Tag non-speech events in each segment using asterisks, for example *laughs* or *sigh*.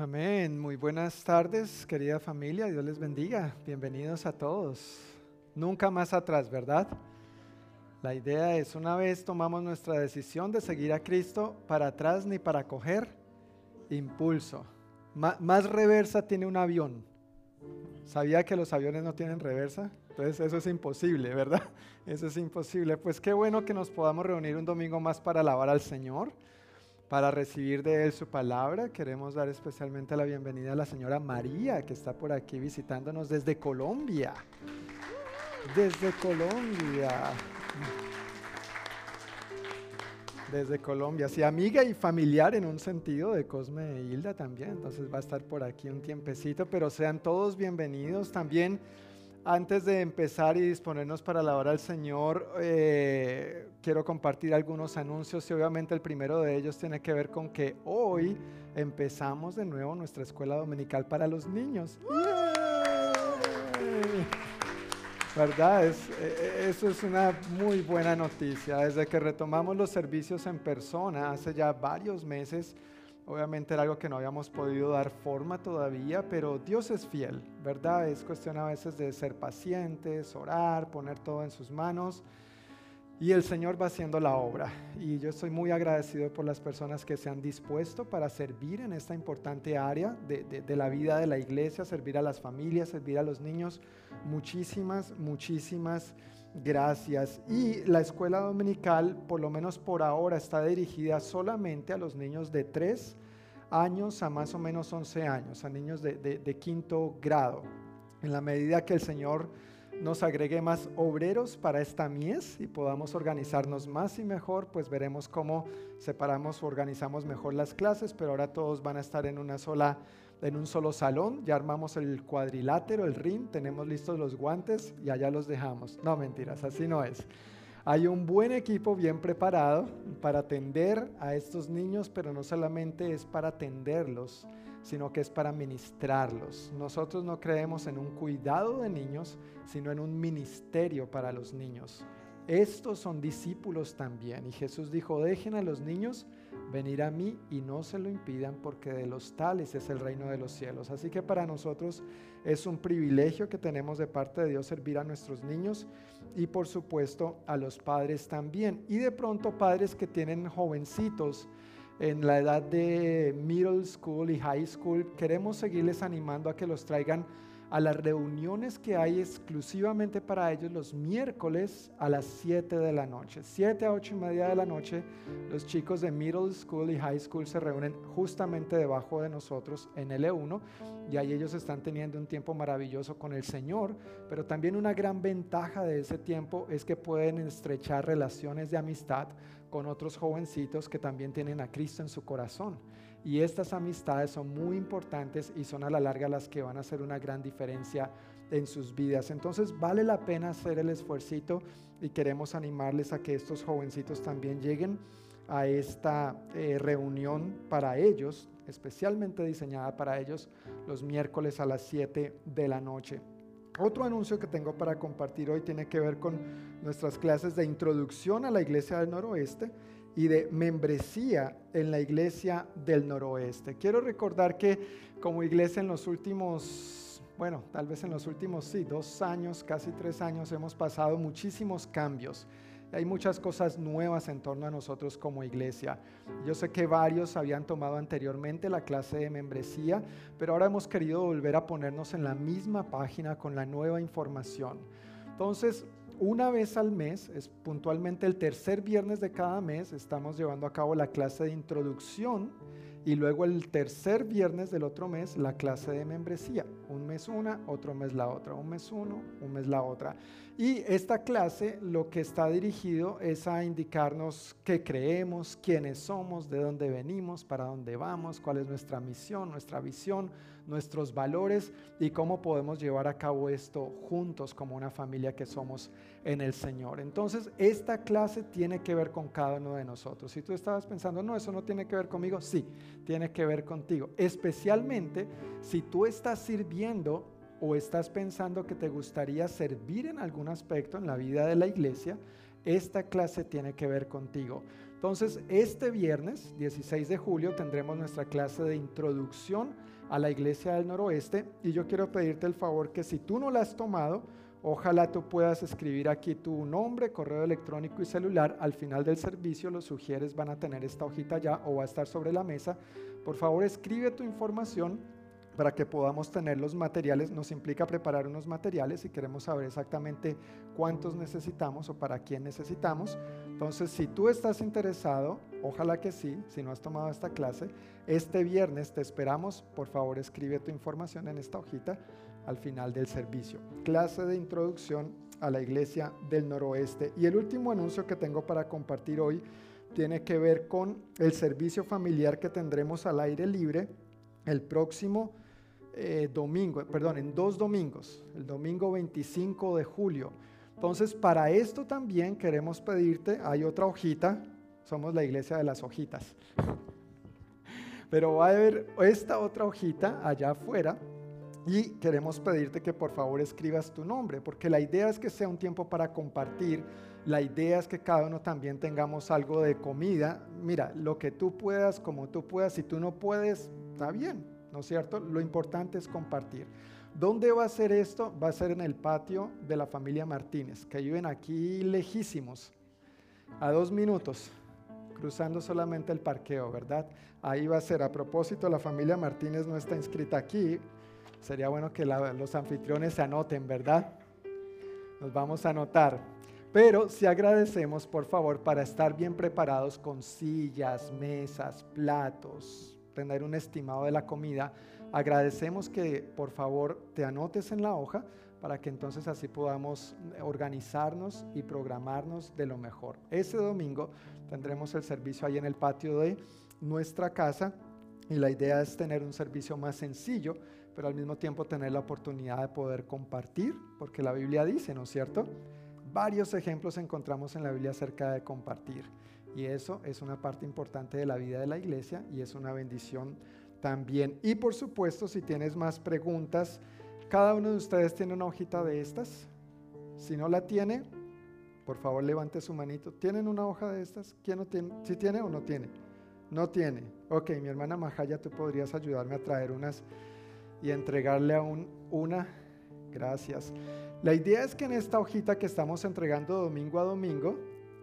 Amén. Muy buenas tardes, querida familia. Dios les bendiga. Bienvenidos a todos. Nunca más atrás, ¿verdad? La idea es, una vez tomamos nuestra decisión de seguir a Cristo, para atrás ni para coger impulso. más reversa tiene un avión. ¿Sabía que los aviones no tienen reversa? Entonces eso es imposible, ¿verdad? *laughs* Eso es imposible. Pues qué bueno que nos podamos reunir un domingo más para alabar al Señor para recibir de Él su palabra. Queremos dar especialmente la bienvenida a la señora María, que está por aquí visitándonos desde Colombia. Desde Colombia. Desde Colombia, sí, amiga y familiar en un sentido de Cosme e Hilda también, entonces va a estar por aquí un tiempecito, pero sean todos bienvenidos también. Antes de empezar y disponernos para la hora del Señor, eh, quiero compartir algunos anuncios y obviamente el primero de ellos tiene que ver con que hoy empezamos de nuevo nuestra escuela dominical para los niños. ¿Verdad? Es, eh, eso es una muy buena noticia. Desde que retomamos los servicios en persona hace ya varios meses, Obviamente era algo que no habíamos podido dar forma todavía, pero Dios es fiel, ¿verdad? Es cuestión a veces de ser pacientes, orar, poner todo en sus manos. Y el Señor va haciendo la obra. Y yo estoy muy agradecido por las personas que se han dispuesto para servir en esta importante área de, de, la vida de la iglesia, servir a las familias, servir a los niños. Muchísimas, muchísimas Gracias. Y la escuela dominical, por lo menos por ahora, está dirigida solamente a los niños de 3 años a más o menos 11 años, a niños de, quinto grado. En la medida que el Señor nos agregue más obreros para esta mies y podamos organizarnos más y mejor, pues veremos cómo separamos o organizamos mejor las clases, pero ahora todos van a estar en una sola en un solo salón, ya armamos el cuadrilátero, el ring, tenemos listos los guantes y allá los dejamos. No, mentiras, así no es. Hay un buen equipo bien preparado para atender a estos niños, pero no solamente es para atenderlos, sino que es para ministrarlos. Nosotros no creemos en un cuidado de niños, sino en un ministerio para los niños. Estos son discípulos también. Y Jesús dijo, dejen a los niños venir a mí y no se lo impidan porque de los tales es el reino de los cielos. Así que para nosotros es un privilegio que tenemos de parte de Dios servir a nuestros niños y por supuesto a los padres también. Y de pronto padres que tienen jovencitos en la edad de middle school y high school, queremos seguirles animando a que los traigan a las reuniones que hay exclusivamente para ellos los miércoles a las 7 de la noche. 7 a 8 y media de la noche, los chicos de middle school y high school se reúnen justamente debajo de nosotros en L1 y ahí ellos están teniendo un tiempo maravilloso con el Señor, pero también una gran ventaja de ese tiempo es que pueden estrechar relaciones de amistad con otros jovencitos que también tienen a Cristo en su corazón. Y estas amistades son muy importantes y son a la larga las que van a hacer una gran diferencia en sus vidas. Entonces vale la pena hacer el esfuerzo y queremos animarles a que estos jovencitos también lleguen a esta eh, reunión para ellos, especialmente diseñada para ellos, los miércoles a las 7 de la noche. Otro anuncio que tengo para compartir hoy tiene que ver con nuestras clases de introducción a la Iglesia del Noroeste y de membresía en la iglesia del noroeste. Quiero recordar que como iglesia en los últimos, bueno, tal vez en los últimos, sí, dos años, casi tres años, hemos pasado muchísimos cambios. Hay muchas cosas nuevas en torno a nosotros como iglesia. Yo sé que varios habían tomado anteriormente la clase de membresía, pero ahora hemos querido volver a ponernos en la misma página con la nueva información. Entonces, una vez al mes, es puntualmente el tercer viernes de cada mes, estamos llevando a cabo la clase de introducción y luego el tercer viernes del otro mes la clase de membresía. Un mes una, otro mes la otra, un mes uno, un mes la otra. Y esta clase lo que está dirigido es a indicarnos qué creemos, quiénes somos, de dónde venimos, para dónde vamos, cuál es nuestra misión, nuestra visión, nuestros valores y cómo podemos llevar a cabo esto juntos como una familia que somos en el Señor. Entonces, esta clase tiene que ver con cada uno de nosotros. Si tú estabas pensando, no, eso no tiene que ver conmigo, sí, tiene que ver contigo. Especialmente si tú estás sirviendo o estás pensando que te gustaría servir en algún aspecto en la vida de la iglesia, esta clase tiene que ver contigo. Entonces, este viernes 16 de julio tendremos nuestra clase de introducción a la Iglesia del Noroeste y yo quiero pedirte el favor que si tú no la has tomado, ojalá tú puedas escribir aquí tu nombre, correo electrónico y celular. Al final del servicio los sugieres van a tener esta hojita ya o va a estar sobre la mesa. Por favor, escribe tu información para que podamos tener los materiales. Nos implica preparar unos materiales y queremos saber exactamente cuántos necesitamos o para quién necesitamos. Entonces, si tú estás interesado, ojalá que sí, si no has tomado esta clase, este viernes te esperamos. Por favor, escribe tu información en esta hojita al final del servicio. Clase de introducción a la iglesia del noroeste. Y el último anuncio que tengo para compartir hoy tiene que ver con el servicio familiar que tendremos al aire libre el próximo eh, domingo, perdón, en dos domingos, el domingo 25 de julio. Entonces, para esto también queremos pedirte, hay otra hojita, somos la iglesia de las hojitas, pero va a haber esta otra hojita allá afuera y queremos pedirte que por favor escribas tu nombre, porque la idea es que sea un tiempo para compartir, la idea es que cada uno también tengamos algo de comida. Mira, lo que tú puedas, como tú puedas, si tú no puedes, está bien, ¿no es cierto? Lo importante es compartir. ¿Dónde va a ser esto? Va a ser en el patio de la familia Martínez, que viven aquí lejísimos, a dos minutos, cruzando solamente el parqueo, ¿verdad? Ahí va a ser. A propósito, la familia Martínez no está inscrita aquí. Sería bueno que los anfitriones se anoten, ¿verdad? Nos vamos a anotar. Pero si agradecemos, por favor, para estar bien preparados con sillas, mesas, platos, tener un estimado de la comida, agradecemos que por favor te anotes en la hoja para que entonces así podamos organizarnos y programarnos de lo mejor. Ese domingo tendremos el servicio ahí en el patio de nuestra casa y la idea es tener un servicio más sencillo, pero al mismo tiempo tener la oportunidad de poder compartir, porque la Biblia dice, ¿no es cierto? Varios ejemplos encontramos en la Biblia acerca de compartir. Y eso es una parte importante de la vida de la iglesia y es una bendición también. Y por supuesto, si tienes más preguntas, cada uno de ustedes tiene una hojita de estas. Si no la tiene, por favor levante su manito. ¿Tienen una hoja de estas? ¿Quién no tiene? ¿Sí tiene o no tiene? No tiene. Ok, mi hermana Majaya, tú podrías ayudarme a traer unas y entregarle a un, una. Gracias. La idea es que en esta hojita que estamos entregando domingo a domingo,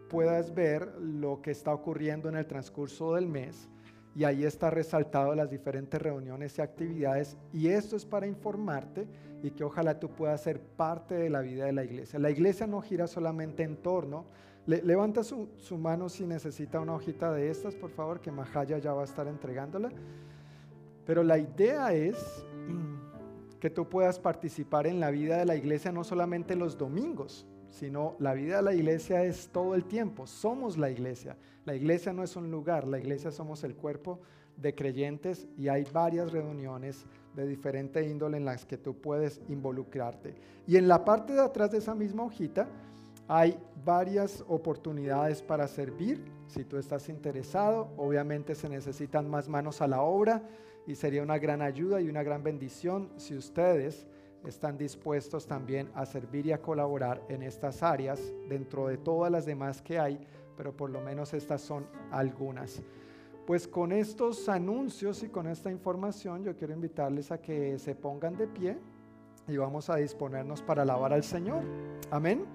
puedas ver lo que está ocurriendo en el transcurso del mes y ahí está resaltado las diferentes reuniones y actividades y esto es para informarte y que ojalá tú puedas ser parte de la vida de la iglesia. La iglesia no gira solamente en torno. levanta su, su, mano si necesita una hojita de estas, por favor, que Majaya ya va a estar entregándola. Pero la idea es *clears throat* que tú puedas participar en la vida de la iglesia no solamente los domingos, sino la vida de la iglesia es todo el tiempo. Somos la iglesia. La iglesia no es un lugar, la iglesia somos el cuerpo de creyentes y hay varias reuniones de diferente índole en las que tú puedes involucrarte. Y en la parte de atrás de esa misma hojita hay varias oportunidades para servir. Si tú estás interesado, obviamente se necesitan más manos a la obra y sería una gran ayuda y una gran bendición si ustedes están dispuestos también a servir y a colaborar en estas áreas dentro de todas las demás que hay, pero por lo menos estas son algunas. Pues con estos anuncios y con esta información yo quiero invitarles a que se pongan de pie y vamos a disponernos para alabar al Señor. Amén.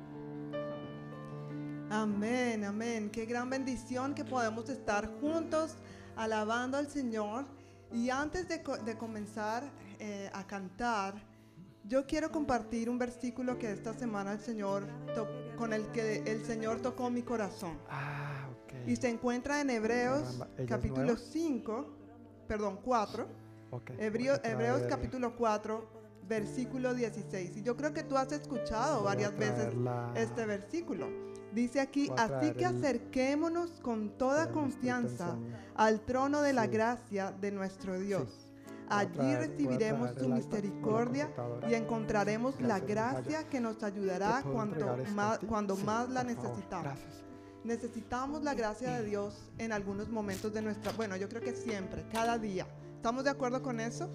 Amén, amén. Qué gran bendición que podemos estar juntos alabando al Señor. Y antes de, comenzar eh, a cantar, yo quiero compartir un versículo que esta semana el Señor con el que el Señor tocó mi corazón. Ah. Y se encuentra en Hebreos capítulo 5, perdón, 4. Okay. Hebreos, Hebreos capítulo 4, versículo 16. Y yo creo que tú has escuchado varias veces este versículo. Dice aquí, así que acerquémonos con toda confianza al trono de la gracia de nuestro Dios. Allí recibiremos su misericordia y encontraremos la gracia que nos ayudará más, cuando más la necesitamos. Necesitamos la gracia de Dios en algunos momentos de nuestra, bueno, yo creo que siempre, cada día. ¿Estamos de acuerdo con eso?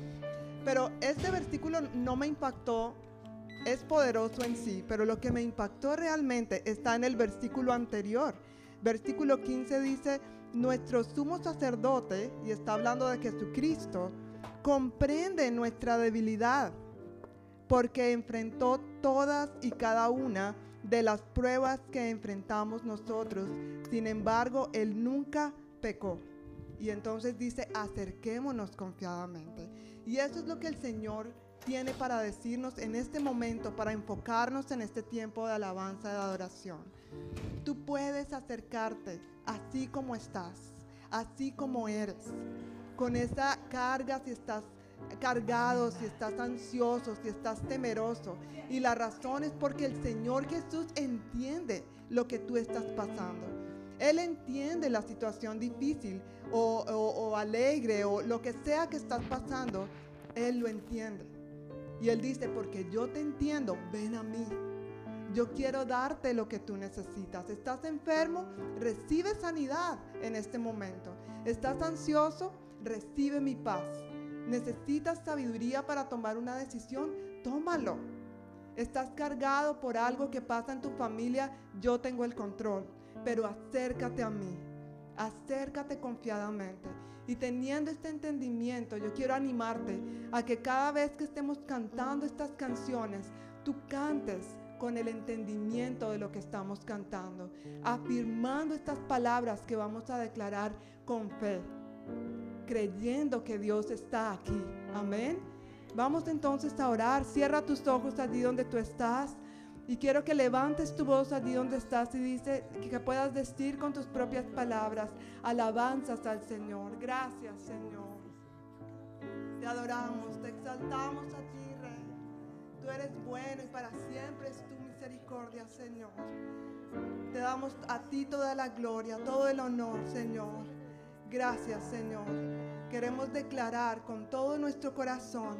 Pero este versículo no me impactó, es poderoso en sí, pero lo que me impactó realmente está en el versículo anterior. Versículo 15 dice, nuestro sumo sacerdote, y está hablando de Jesucristo, comprende nuestra debilidad, porque enfrentó todas y cada una de las pruebas que enfrentamos nosotros. Sin embargo, Él nunca pecó. Y entonces dice, acerquémonos confiadamente. Y eso es lo que el Señor tiene para decirnos en este momento, para enfocarnos en este tiempo de alabanza, de adoración. Tú puedes acercarte así como estás, así como eres, con esa carga si estás cargado, si estás ansioso, si estás temeroso. Y la razón es porque el Señor Jesús entiende lo que tú estás pasando. Él entiende la situación difícil o, o, alegre o lo que sea que estás pasando. Él lo entiende. Y Él dice, porque yo te entiendo, ven a mí. Yo quiero darte lo que tú necesitas. ¿Estás enfermo? Recibe sanidad en este momento. ¿Estás ansioso? Recibe mi paz. ¿Necesitas sabiduría para tomar una decisión? Tómalo. ¿Estás cargado por algo que pasa en tu familia? Yo tengo el control. Pero acércate a mí. Acércate confiadamente. Y teniendo este entendimiento, yo quiero animarte a que cada vez que estemos cantando estas canciones, tú cantes con el entendimiento de lo que estamos cantando, afirmando estas palabras que vamos a declarar con fe, creyendo que Dios está aquí. Amén. Vamos entonces a orar. Cierra tus ojos allí donde tú estás. Y quiero que levantes tu voz allí donde estás y dice que puedas decir con tus propias palabras alabanzas al Señor. Gracias, Señor. Te adoramos, te exaltamos a ti, Rey. Tú eres bueno y para siempre es tu misericordia, Señor. Te damos a ti toda la gloria, todo el honor, Señor. Gracias, Señor. Queremos declarar con todo nuestro corazón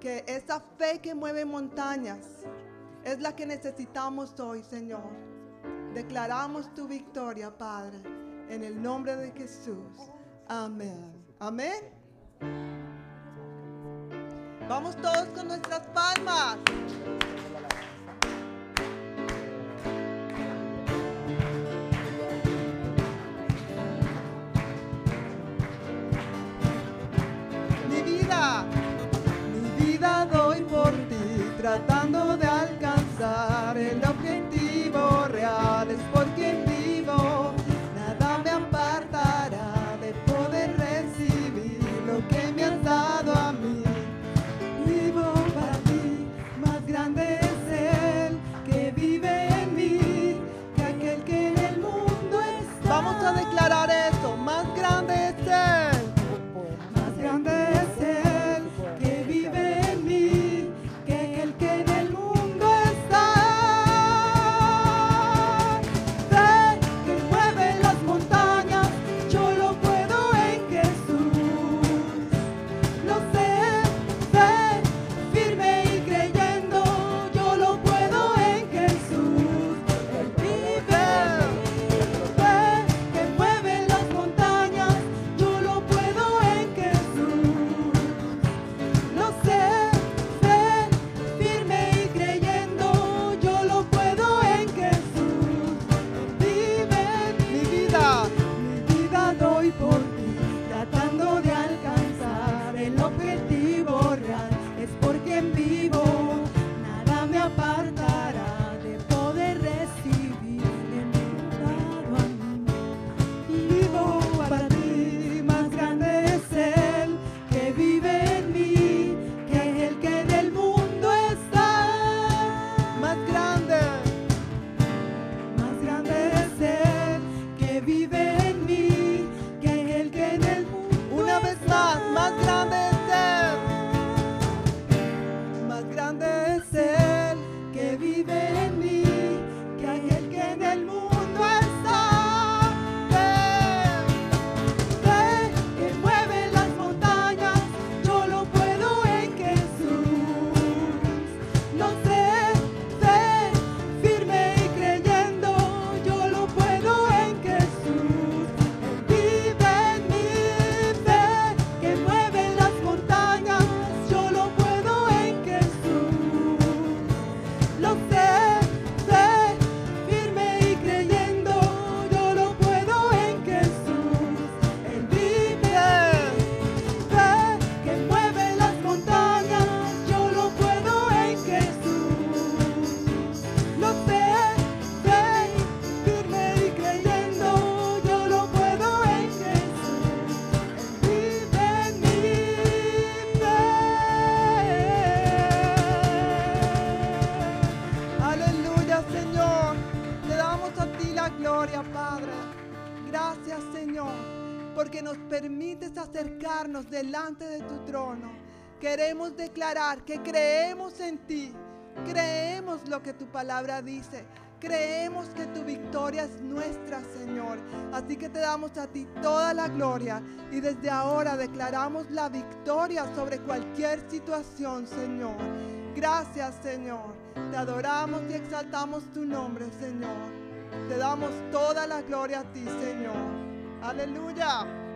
que esa fe que mueve montañas es la que necesitamos hoy, Señor. Declaramos tu victoria, Padre, en el nombre de Jesús. Amén. Amén. Vamos todos con nuestras palmas. Tratando delante de tu trono. Queremos declarar que creemos en ti, creemos lo que tu palabra dice. Creemos que tu victoria es nuestra, Señor. Así que te damos a ti toda la gloria y desde ahora declaramos la victoria sobre cualquier situación, Señor. Gracias, Señor. Te adoramos y exaltamos tu nombre, Señor. Te damos toda la gloria a ti, Señor. Aleluya.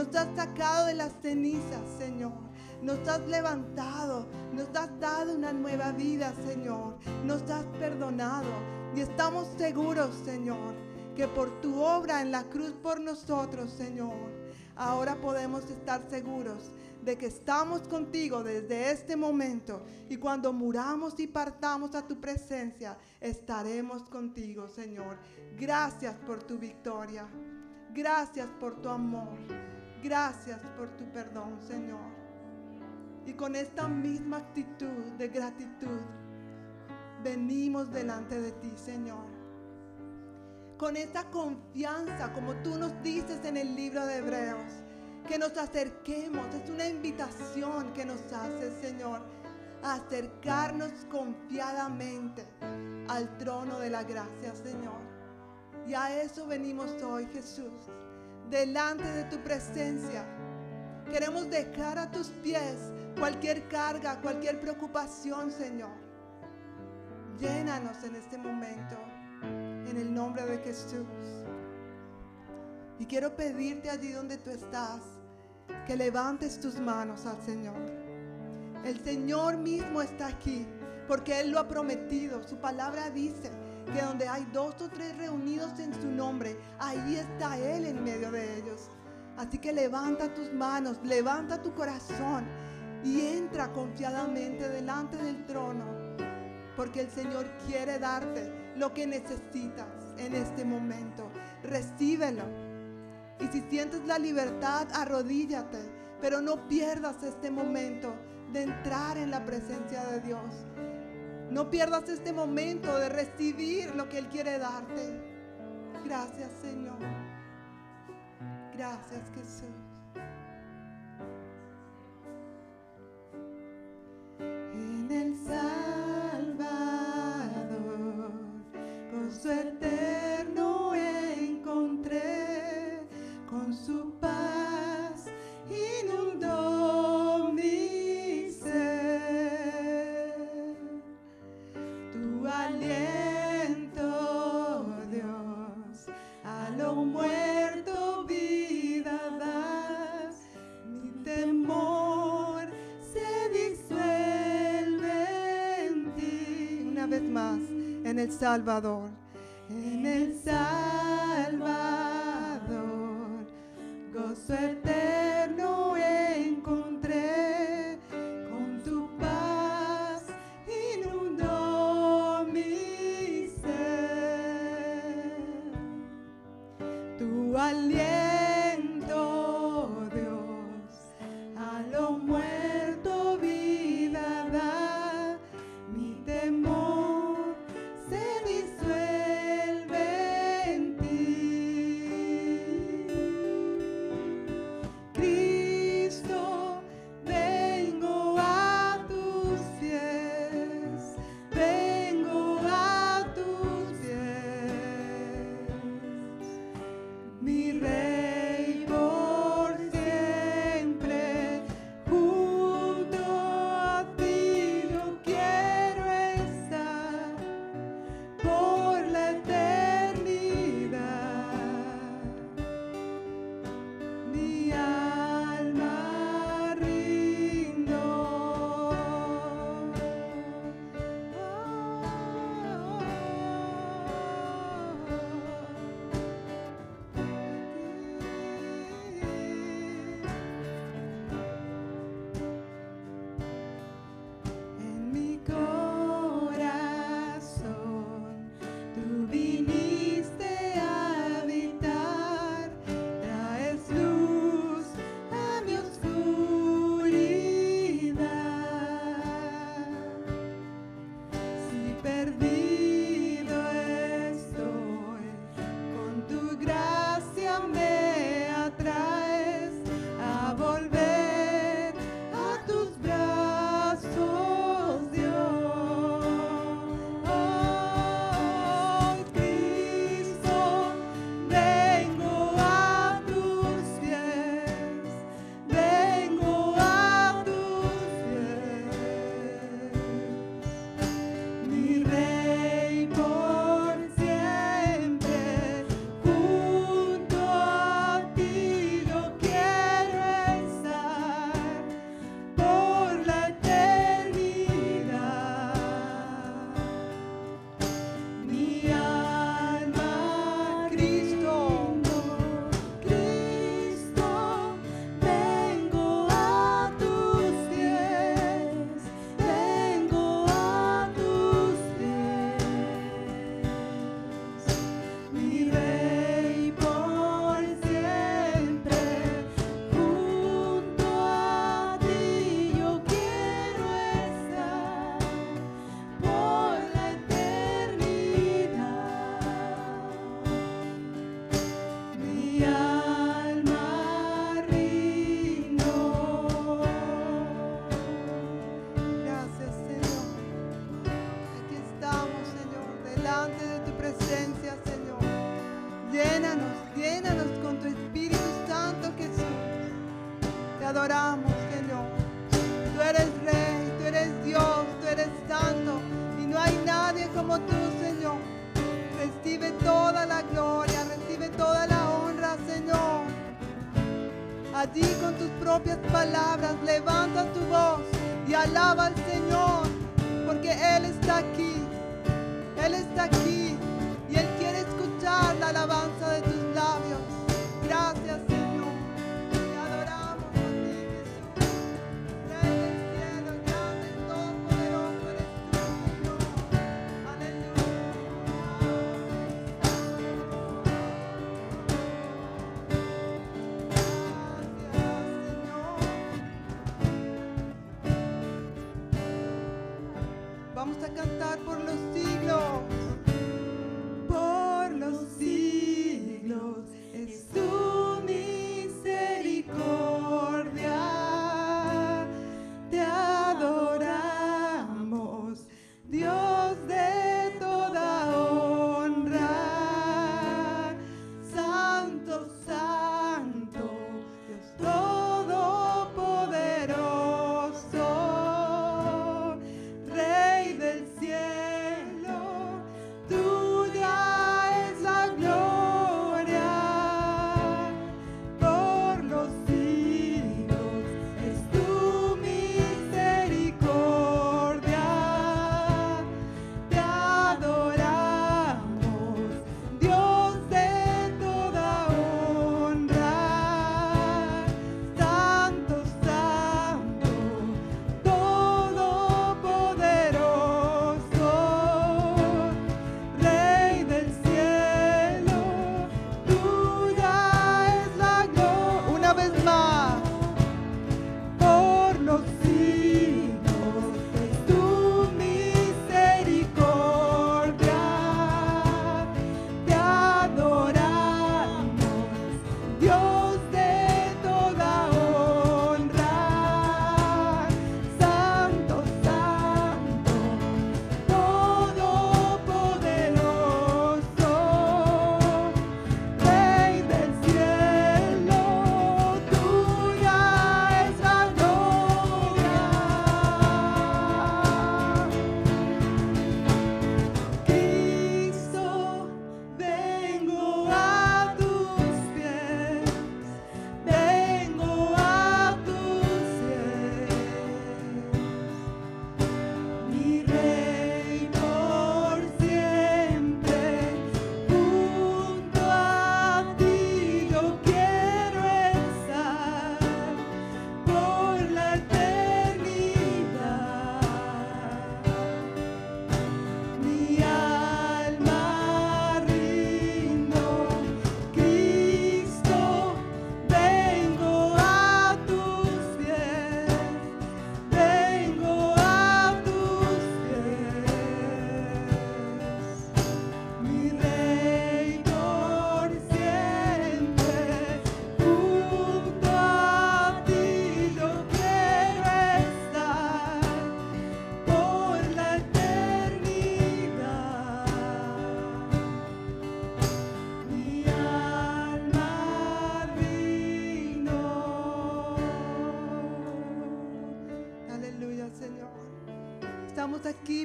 Nos has sacado de las cenizas, Señor. Nos has levantado, nos has dado una nueva vida, Señor. Nos has perdonado y estamos seguros, Señor, que por tu obra en la cruz por nosotros, Señor, ahora podemos estar seguros de que estamos contigo desde este momento y cuando muramos y partamos a tu presencia, estaremos contigo, Señor. Gracias por tu victoria. Gracias por tu amor. Gracias por tu perdón, Señor. Y con esta misma actitud de gratitud, venimos delante de ti, Señor. Con esta confianza, como tú nos dices en el libro de Hebreos, que nos acerquemos. Es una invitación que nos hace, Señor, a acercarnos confiadamente al trono de la gracia, Señor. Y a eso venimos hoy, Jesús, delante de tu presencia. Queremos dejar a tus pies cualquier carga, cualquier preocupación, Señor. Llénanos en este momento, en el nombre de Jesús. Y quiero pedirte allí donde tú estás, que levantes tus manos al Señor. El Señor mismo está aquí, porque Él lo ha prometido. Su palabra dice que donde hay dos o tres reunidos en su nombre, ahí está Él en medio de ellos. Así que levanta tus manos, levanta tu corazón y entra confiadamente delante del trono, porque el Señor quiere darte lo que necesitas en este momento. Recíbelo. Y si sientes la libertad, arrodíllate, pero no pierdas este momento de entrar en la presencia de Dios. No pierdas este momento de recibir lo que Él quiere darte. Gracias Señor. Gracias Jesús. En el Salvador, con su eterno el Salvador. En el Salvador, gozo eterno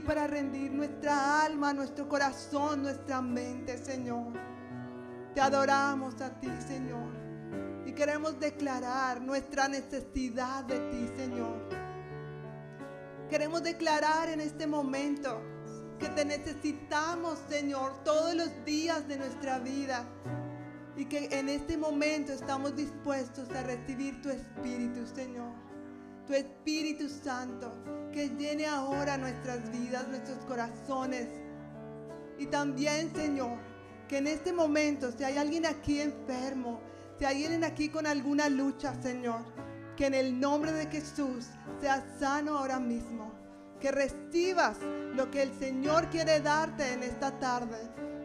para rendir nuestra alma, nuestro corazón, nuestra mente, Señor. Te adoramos a ti, Señor. Y queremos declarar nuestra necesidad de ti, Señor. Queremos declarar en este momento que te necesitamos, Señor, todos los días de nuestra vida. Y que en este momento estamos dispuestos a recibir tu Espíritu, Señor. Tu Espíritu Santo, que llene ahora nuestras vidas, nuestros corazones. Y también, Señor, que en este momento, si hay alguien aquí enfermo, si hay alguien aquí con alguna lucha, Señor, que en el nombre de Jesús sea sano ahora mismo. Que recibas lo que el Señor quiere darte en esta tarde.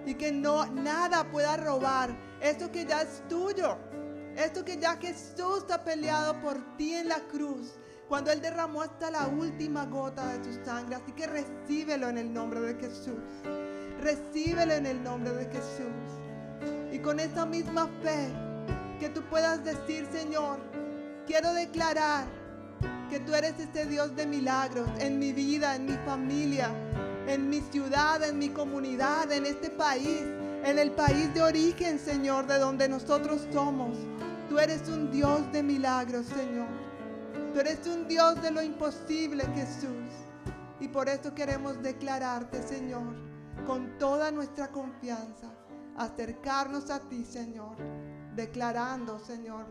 Y que no nada pueda robar esto que ya es tuyo. Esto que ya Jesús ha peleado por ti en la cruz. Cuando Él derramó hasta la última gota de tu sangre. Así que recíbelo en el nombre de Jesús. Recíbelo en el nombre de Jesús. Y con esa misma fe que tú puedas decir, Señor, quiero declarar que tú eres este Dios de milagros en mi vida, en mi familia, en mi ciudad, en mi comunidad, en este país, en el país de origen, Señor, de donde nosotros somos. Tú eres un Dios de milagros, Señor. Tú eres un Dios de lo imposible, Jesús. Y por eso queremos declararte, Señor, con toda nuestra confianza, acercarnos a ti, Señor, declarando, Señor,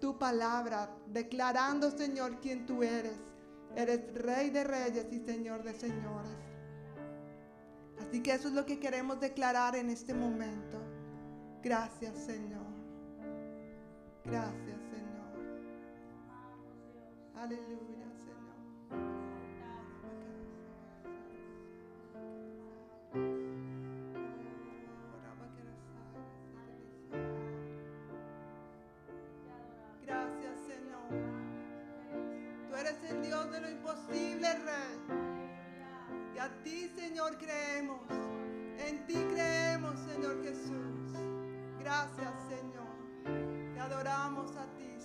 tu palabra, declarando, Señor, quién tú eres. Eres Rey de Reyes y Señor de Señores. Así que eso es lo que queremos declarar en este momento. Gracias, Señor. Gracias. Aleluya, Señor. Gracias, Señor. Tú eres el Dios de lo imposible, Rey. Y a ti, Señor, creemos. En ti creemos, Señor Jesús. Gracias, Señor. Te adoramos a ti,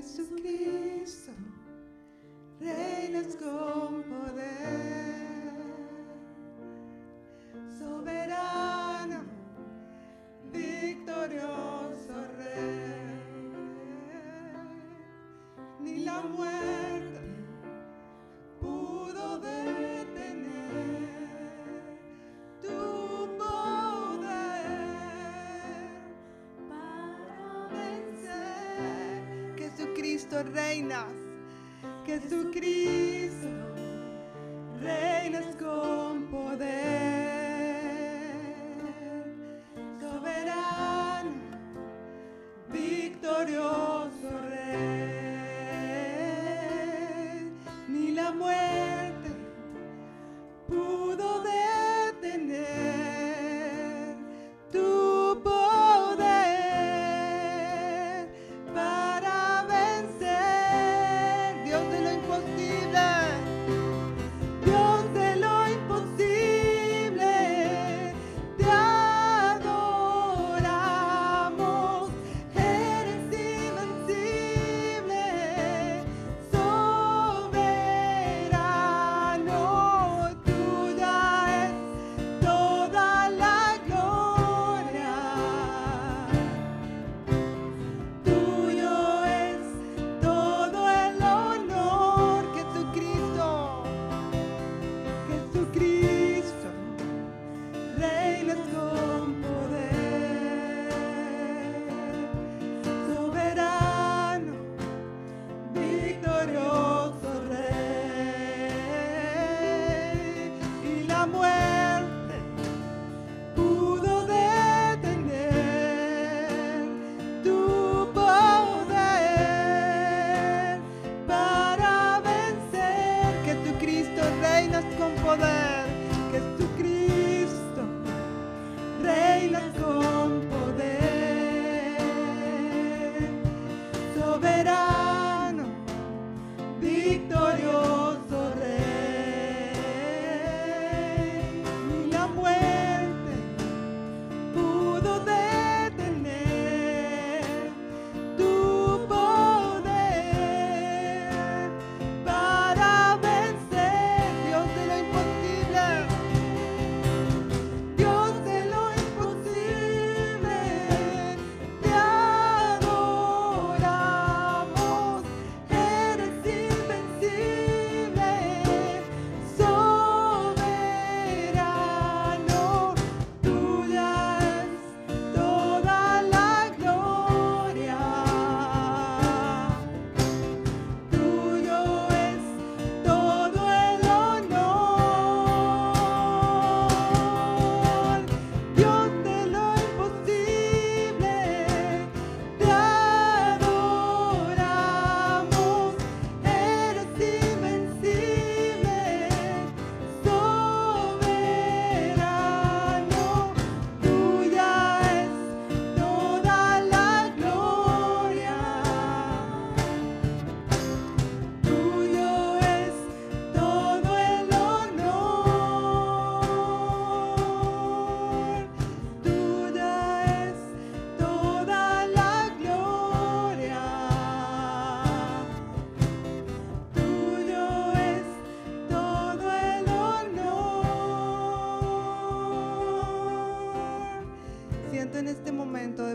Jesucristo, reinas con poder,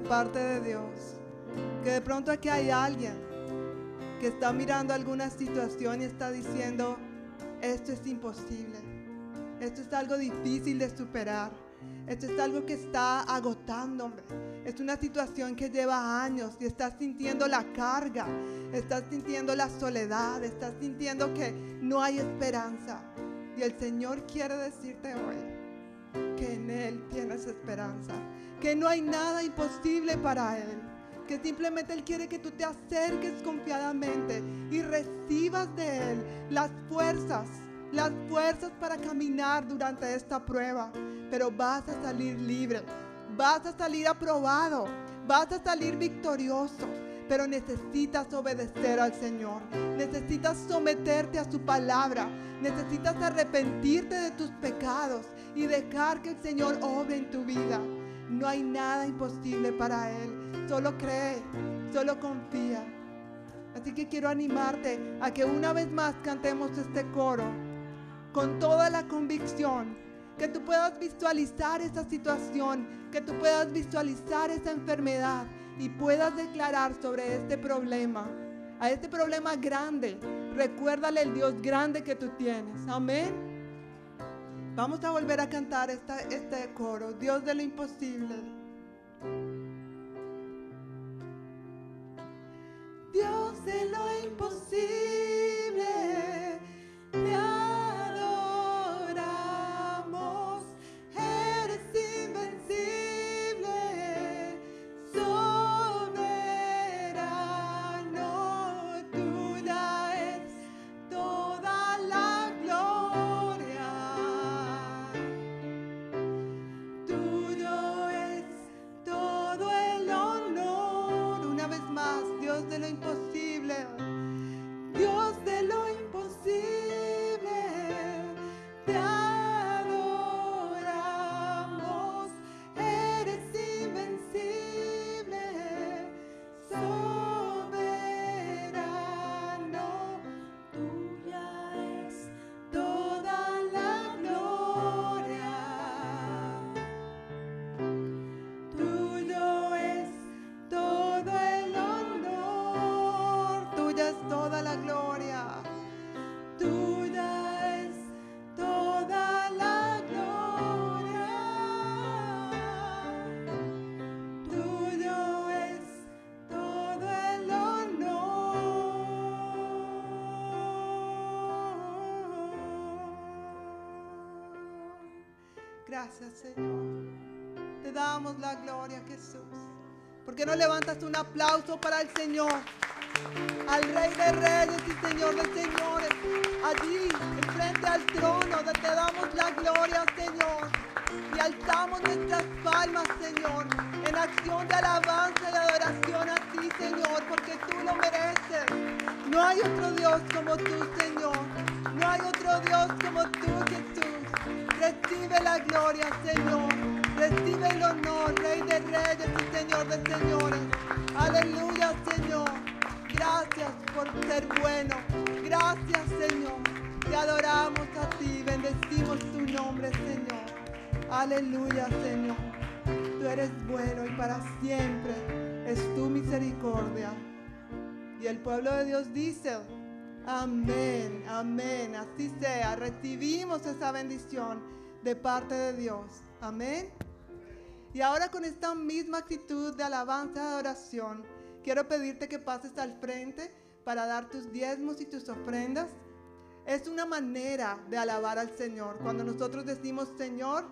parte de Dios. Que de pronto aquí hay alguien que está mirando alguna situación y está diciendo, esto es imposible. Esto es algo difícil de superar. Esto es algo que está agotándome. Es una situación que lleva años y estás sintiendo la carga, estás sintiendo la soledad, estás sintiendo que no hay esperanza. Y el Señor quiere decirte hoy que en Él tienes esperanza, que no hay nada imposible para Él, que simplemente Él quiere que tú te acerques confiadamente y recibas de Él las fuerzas, las fuerzas para caminar durante esta prueba, pero vas a salir libre, vas a salir aprobado, vas a salir victorioso. Pero necesitas obedecer al Señor. Necesitas someterte a su palabra. Necesitas arrepentirte de tus pecados y dejar que el Señor obre en tu vida. No hay nada imposible para Él. Solo cree, solo confía. Así que quiero animarte a que una vez más cantemos este coro con toda la convicción, que tú puedas visualizar esa situación, que tú puedas visualizar esa enfermedad y puedas declarar sobre este problema, a este problema grande. Recuérdale el Dios grande que tú tienes. Amén. Vamos a volver a cantar esta, este coro, Dios de lo imposible. Dios de lo imposible, te Gracias, Señor. Te damos la gloria, Jesús. ¿Por qué no levantas un aplauso para el Señor? Al Rey de Reyes y Señor de Señores. Allí, enfrente al trono, te damos la gloria, Señor. Y alzamos nuestras palmas, Señor, en acción de alabanza y adoración a ti, Señor, porque tú lo mereces. No hay otro Dios como tú, Señor. No hay otro Dios como tú, Jesús. Recibe la gloria, Señor. Recibe el honor, Rey de Reyes y Señor de Señores. Aleluya, Señor. Gracias por ser bueno. Gracias, Señor. Te adoramos a ti. Bendecimos tu nombre, Señor. Aleluya, Señor. Tú eres bueno y para siempre es tu misericordia. Y el pueblo de Dios dice, amén, amén, así sea. Recibimos esa bendición de parte de Dios. Amén. Y ahora con esta misma actitud de alabanza y adoración, quiero pedirte que pases al frente para dar tus diezmos y tus ofrendas. Es una manera de alabar al Señor. Cuando nosotros decimos, Señor,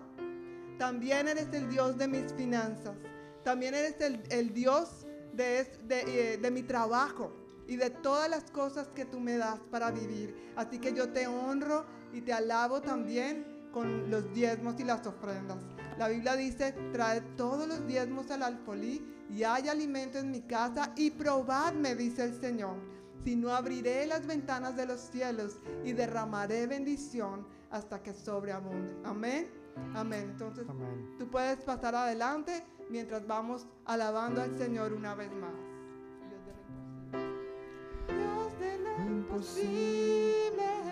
también eres el Dios de mis finanzas. También eres el, el Dios de, de, eh, de mi trabajo y de todas las cosas que tú me das para vivir. Así que yo te honro y te alabo también con los diezmos y las ofrendas. La Biblia dice, trae todos los diezmos al alfolí y hay alimento en mi casa y probadme, dice el Señor. Si no abriré las ventanas de los cielos y derramaré bendición hasta que sobreabunde. Amén. Amén. Entonces, Amén. tú puedes pasar adelante mientras vamos alabando al Señor una vez más. Dios de lo Imposible, te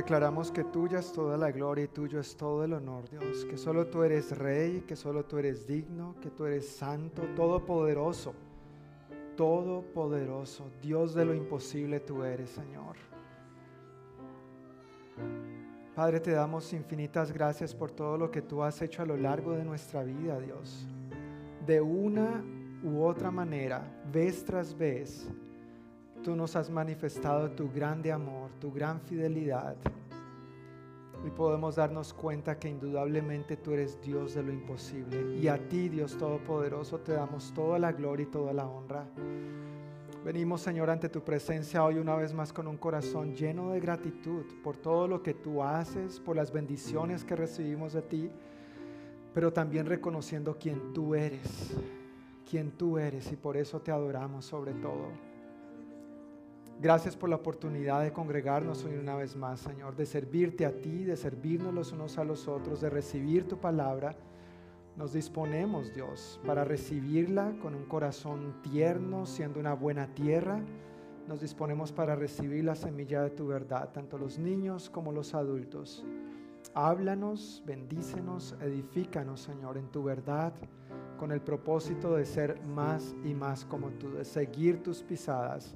declaramos que tuya es toda la gloria y tuyo es todo el honor, Dios. Que solo tú eres rey, que solo tú eres digno, que tú eres santo, todopoderoso. Todopoderoso, Dios de lo imposible tú eres, Señor. Padre, te damos infinitas gracias por todo lo que tú has hecho a lo largo de nuestra vida, Dios. De una u otra manera, vez tras vez, tú nos has manifestado tu grande amor, tu gran fidelidad. Y podemos darnos cuenta que indudablemente tú eres Dios de lo imposible. Y a ti, Dios Todopoderoso, te damos toda la gloria y toda la honra. Venimos, Señor, ante tu presencia hoy una vez más con un corazón lleno de gratitud por todo lo que tú haces, por las bendiciones que recibimos de ti, pero también reconociendo quién tú eres, quién tú eres y por eso te adoramos sobre todo. Gracias por la oportunidad de congregarnos hoy una vez más, Señor, de servirte a ti, de servirnos los unos a los otros, de recibir tu palabra nos disponemos, Dios, para recibirla con un corazón tierno, siendo una buena tierra. Nos disponemos para recibir la semilla de tu verdad, tanto los niños como los adultos. Háblanos, bendícenos, edifícanos, Señor, en tu verdad, con el propósito de ser más y más como tú, de seguir tus pisadas,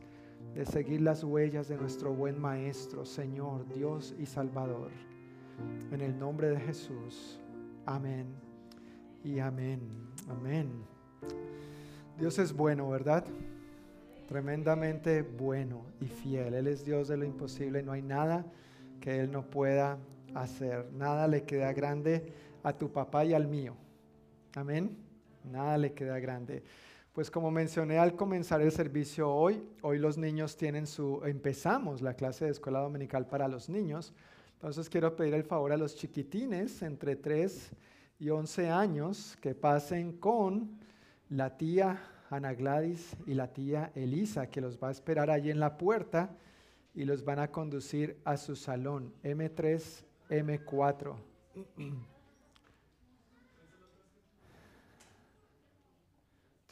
de seguir las huellas de nuestro buen Maestro, Señor, Dios y Salvador. En el nombre de Jesús. Amén y amén. Amén. Dios es bueno, ¿verdad? Tremendamente bueno y fiel. Él es Dios de lo imposible. No hay nada que Él no pueda hacer. Nada le queda grande a tu papá y al mío. Amén. Nada le queda grande. Pues como mencioné al comenzar el servicio hoy, hoy los niños tienen su, empezamos la clase de escuela dominical para los niños. Entonces quiero pedir el favor a los chiquitines entre 3 y 11 años que pasen con la tía Ana Gladys y la tía Elisa, que los va a esperar allí en la puerta y los van a conducir a su salón M3, M4. *clears throat*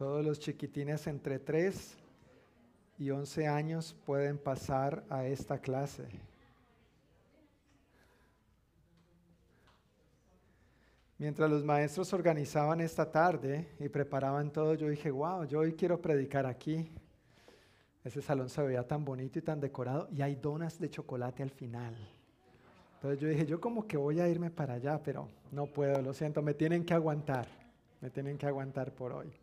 Todos los chiquitines entre 3 y 11 años pueden pasar a esta clase. Mientras los maestros organizaban esta tarde y preparaban todo, yo dije, wow, yo hoy quiero predicar aquí. Ese salón se veía tan bonito y tan decorado y hay donas de chocolate al final. Entonces yo dije, yo como que voy a irme para allá, pero no puedo, lo siento, me tienen que aguantar, me tienen que aguantar por hoy.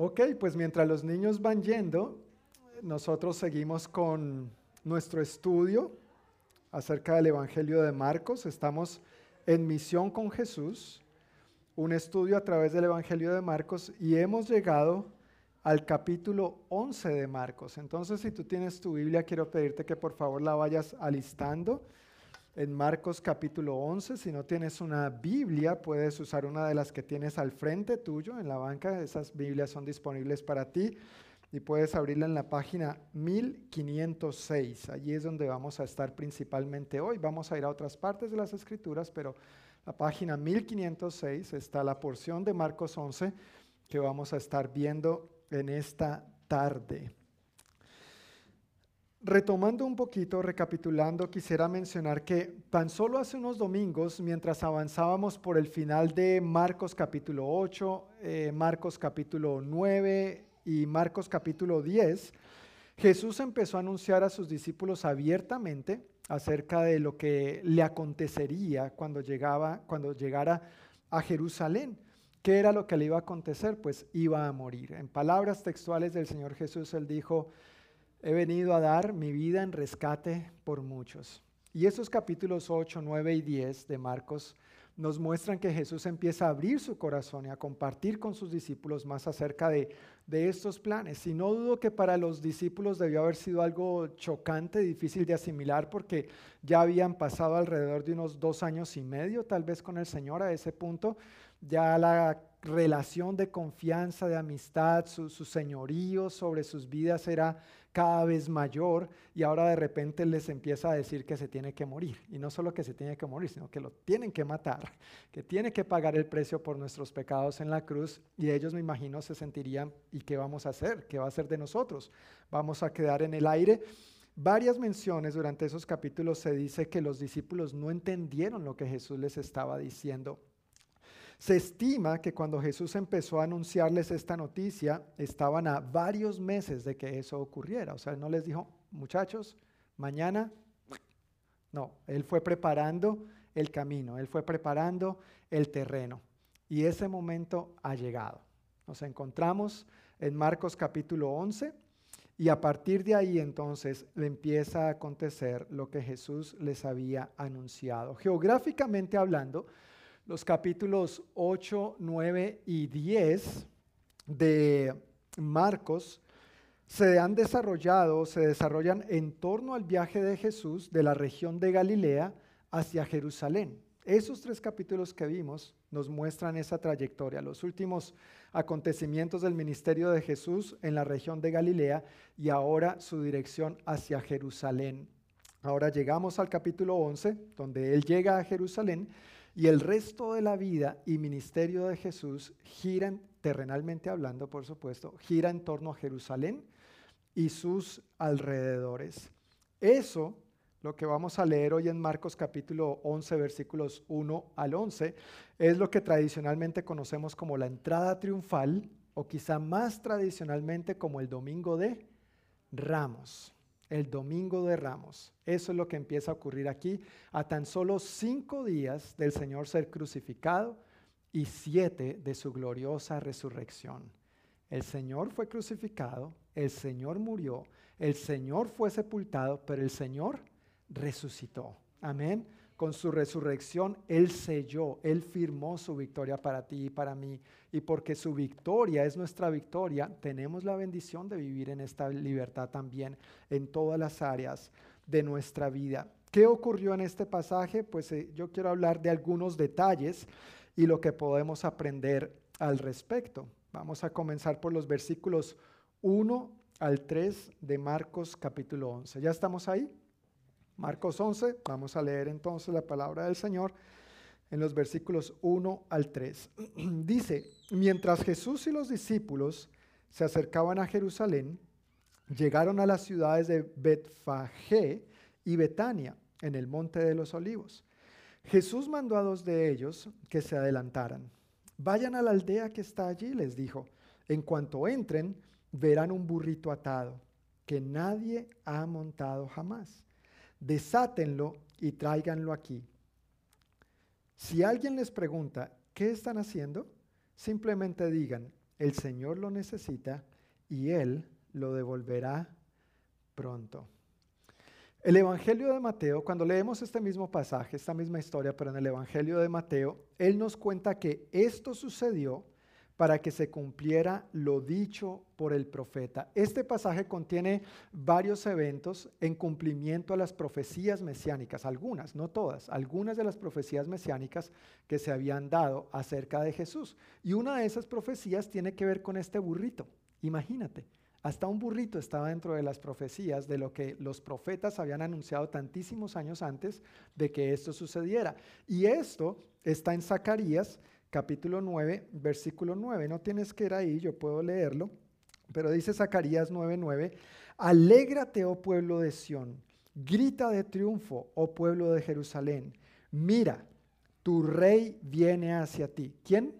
Ok, pues mientras los niños van yendo, nosotros seguimos con nuestro estudio acerca del Evangelio de Marcos. Estamos en Misión con Jesús, un estudio a través del Evangelio de Marcos y hemos llegado al capítulo 11 de Marcos. Entonces, si tú tienes tu Biblia, quiero pedirte que por favor la vayas alistando en Marcos capítulo 11. Si no tienes una Biblia, puedes usar una de las que tienes al frente tuyo en la banca. Esas Biblias son disponibles para ti y puedes abrirla en la página 1506. Allí es donde vamos a estar principalmente hoy. Vamos a ir a otras partes de las escrituras, pero la página 1506 está la porción de Marcos 11 que vamos a estar viendo en esta tarde. Retomando un poquito, recapitulando, quisiera mencionar que tan solo hace unos domingos, mientras avanzábamos por el final de Marcos capítulo 8, eh, Marcos capítulo 9, y Marcos capítulo 10, Jesús empezó a anunciar a sus discípulos abiertamente acerca de lo que le acontecería cuando, llegaba, cuando llegara a Jerusalén. ¿Qué era lo que le iba a acontecer? Pues iba a morir. En palabras textuales del Señor Jesús, él dijo, he venido a dar mi vida en rescate por muchos. Y esos capítulos 8, 9 y 10 de Marcos nos muestran que Jesús empieza a abrir su corazón y a compartir con sus discípulos más acerca de, estos planes. Y no dudo que para los discípulos debió haber sido algo chocante, difícil de asimilar, porque ya habían pasado alrededor de unos dos años y medio tal vez con el Señor a ese punto. Ya la relación de confianza, de amistad, su, su señorío sobre sus vidas era cada vez mayor y ahora de repente les empieza a decir que se tiene que morir. Y no solo que se tiene que morir, sino que lo tienen que matar, que tiene que pagar el precio por nuestros pecados en la cruz. Y ellos me imagino se sentirían, ¿y qué vamos a hacer? ¿Qué va a hacer de nosotros? ¿Vamos a quedar en el aire? varias menciones durante esos capítulos se dice que los discípulos no entendieron lo que Jesús les estaba diciendo. Se estima que cuando Jesús empezó a anunciarles esta noticia, estaban a varios meses de que eso ocurriera. O sea, no les dijo, muchachos, mañana. No, él fue preparando el camino, él fue preparando el terreno. Y ese momento ha llegado. Nos encontramos en Marcos capítulo 11 y a partir de ahí entonces le empieza a acontecer lo que Jesús les había anunciado. Geográficamente hablando, los capítulos 8, 9 y 10 de Marcos se han desarrollado, se desarrollan en torno al viaje de Jesús de la región de Galilea hacia Jerusalén. Esos tres capítulos que vimos nos muestran esa trayectoria, los últimos acontecimientos del ministerio de Jesús en la región de Galilea y ahora su dirección hacia Jerusalén. Ahora llegamos al capítulo 11, donde Él llega a Jerusalén y el resto de la vida y ministerio de Jesús gira, terrenalmente hablando, por supuesto, gira en torno a Jerusalén y sus alrededores. Eso lo que vamos a leer hoy en Marcos capítulo 11, versículos 1 al 11, es lo que tradicionalmente conocemos como la entrada triunfal o quizá más tradicionalmente como el domingo de Ramos. El domingo de Ramos. Eso es lo que empieza a ocurrir aquí a tan solo cinco días del Señor ser crucificado y siete de su gloriosa resurrección. El Señor fue crucificado, el Señor murió, el Señor fue sepultado, pero el Señor resucitó. Amén. Con su resurrección, Él selló, Él firmó su victoria para ti y para mí. Y porque su victoria es nuestra victoria, tenemos la bendición de vivir en esta libertad también en todas las áreas de nuestra vida. ¿Qué ocurrió en este pasaje? Pues eh, yo quiero hablar de algunos detalles y lo que podemos aprender al respecto. Vamos a comenzar por los versículos 1 al 3 de Marcos capítulo 11. ¿Ya estamos ahí? Marcos 11, vamos a leer entonces la palabra del Señor en los versículos 1 al 3. *clears throat* Dice, mientras Jesús y los discípulos se acercaban a Jerusalén, llegaron a las ciudades de Betfagé y Betania, en el monte de los olivos. Jesús mandó a dos de ellos que se adelantaran. Vayan a la aldea que está allí, les dijo. En cuanto entren, verán un burrito atado, que nadie ha montado jamás desátenlo y tráiganlo aquí. Si alguien les pregunta, ¿qué están haciendo? Simplemente digan, el Señor lo necesita y Él lo devolverá pronto. El Evangelio de Mateo, cuando leemos este mismo pasaje, esta misma historia, pero en el Evangelio de Mateo, Él nos cuenta que esto sucedió para que se cumpliera lo dicho por el profeta. Este pasaje contiene varios eventos en cumplimiento a las profecías mesiánicas, algunas, no todas, algunas de las profecías mesiánicas que se habían dado acerca de Jesús. Y una de esas profecías tiene que ver con este burrito. Imagínate, hasta un burrito estaba dentro de las profecías de lo que los profetas habían anunciado tantísimos años antes de que esto sucediera. Y esto está en Zacarías capítulo 9, versículo 9. No tienes que ir ahí, yo puedo leerlo, pero dice Zacarías 9:9, alégrate, oh pueblo de Sión, grita de triunfo, oh pueblo de Jerusalén. Mira, tu rey viene hacia ti. ¿Quién?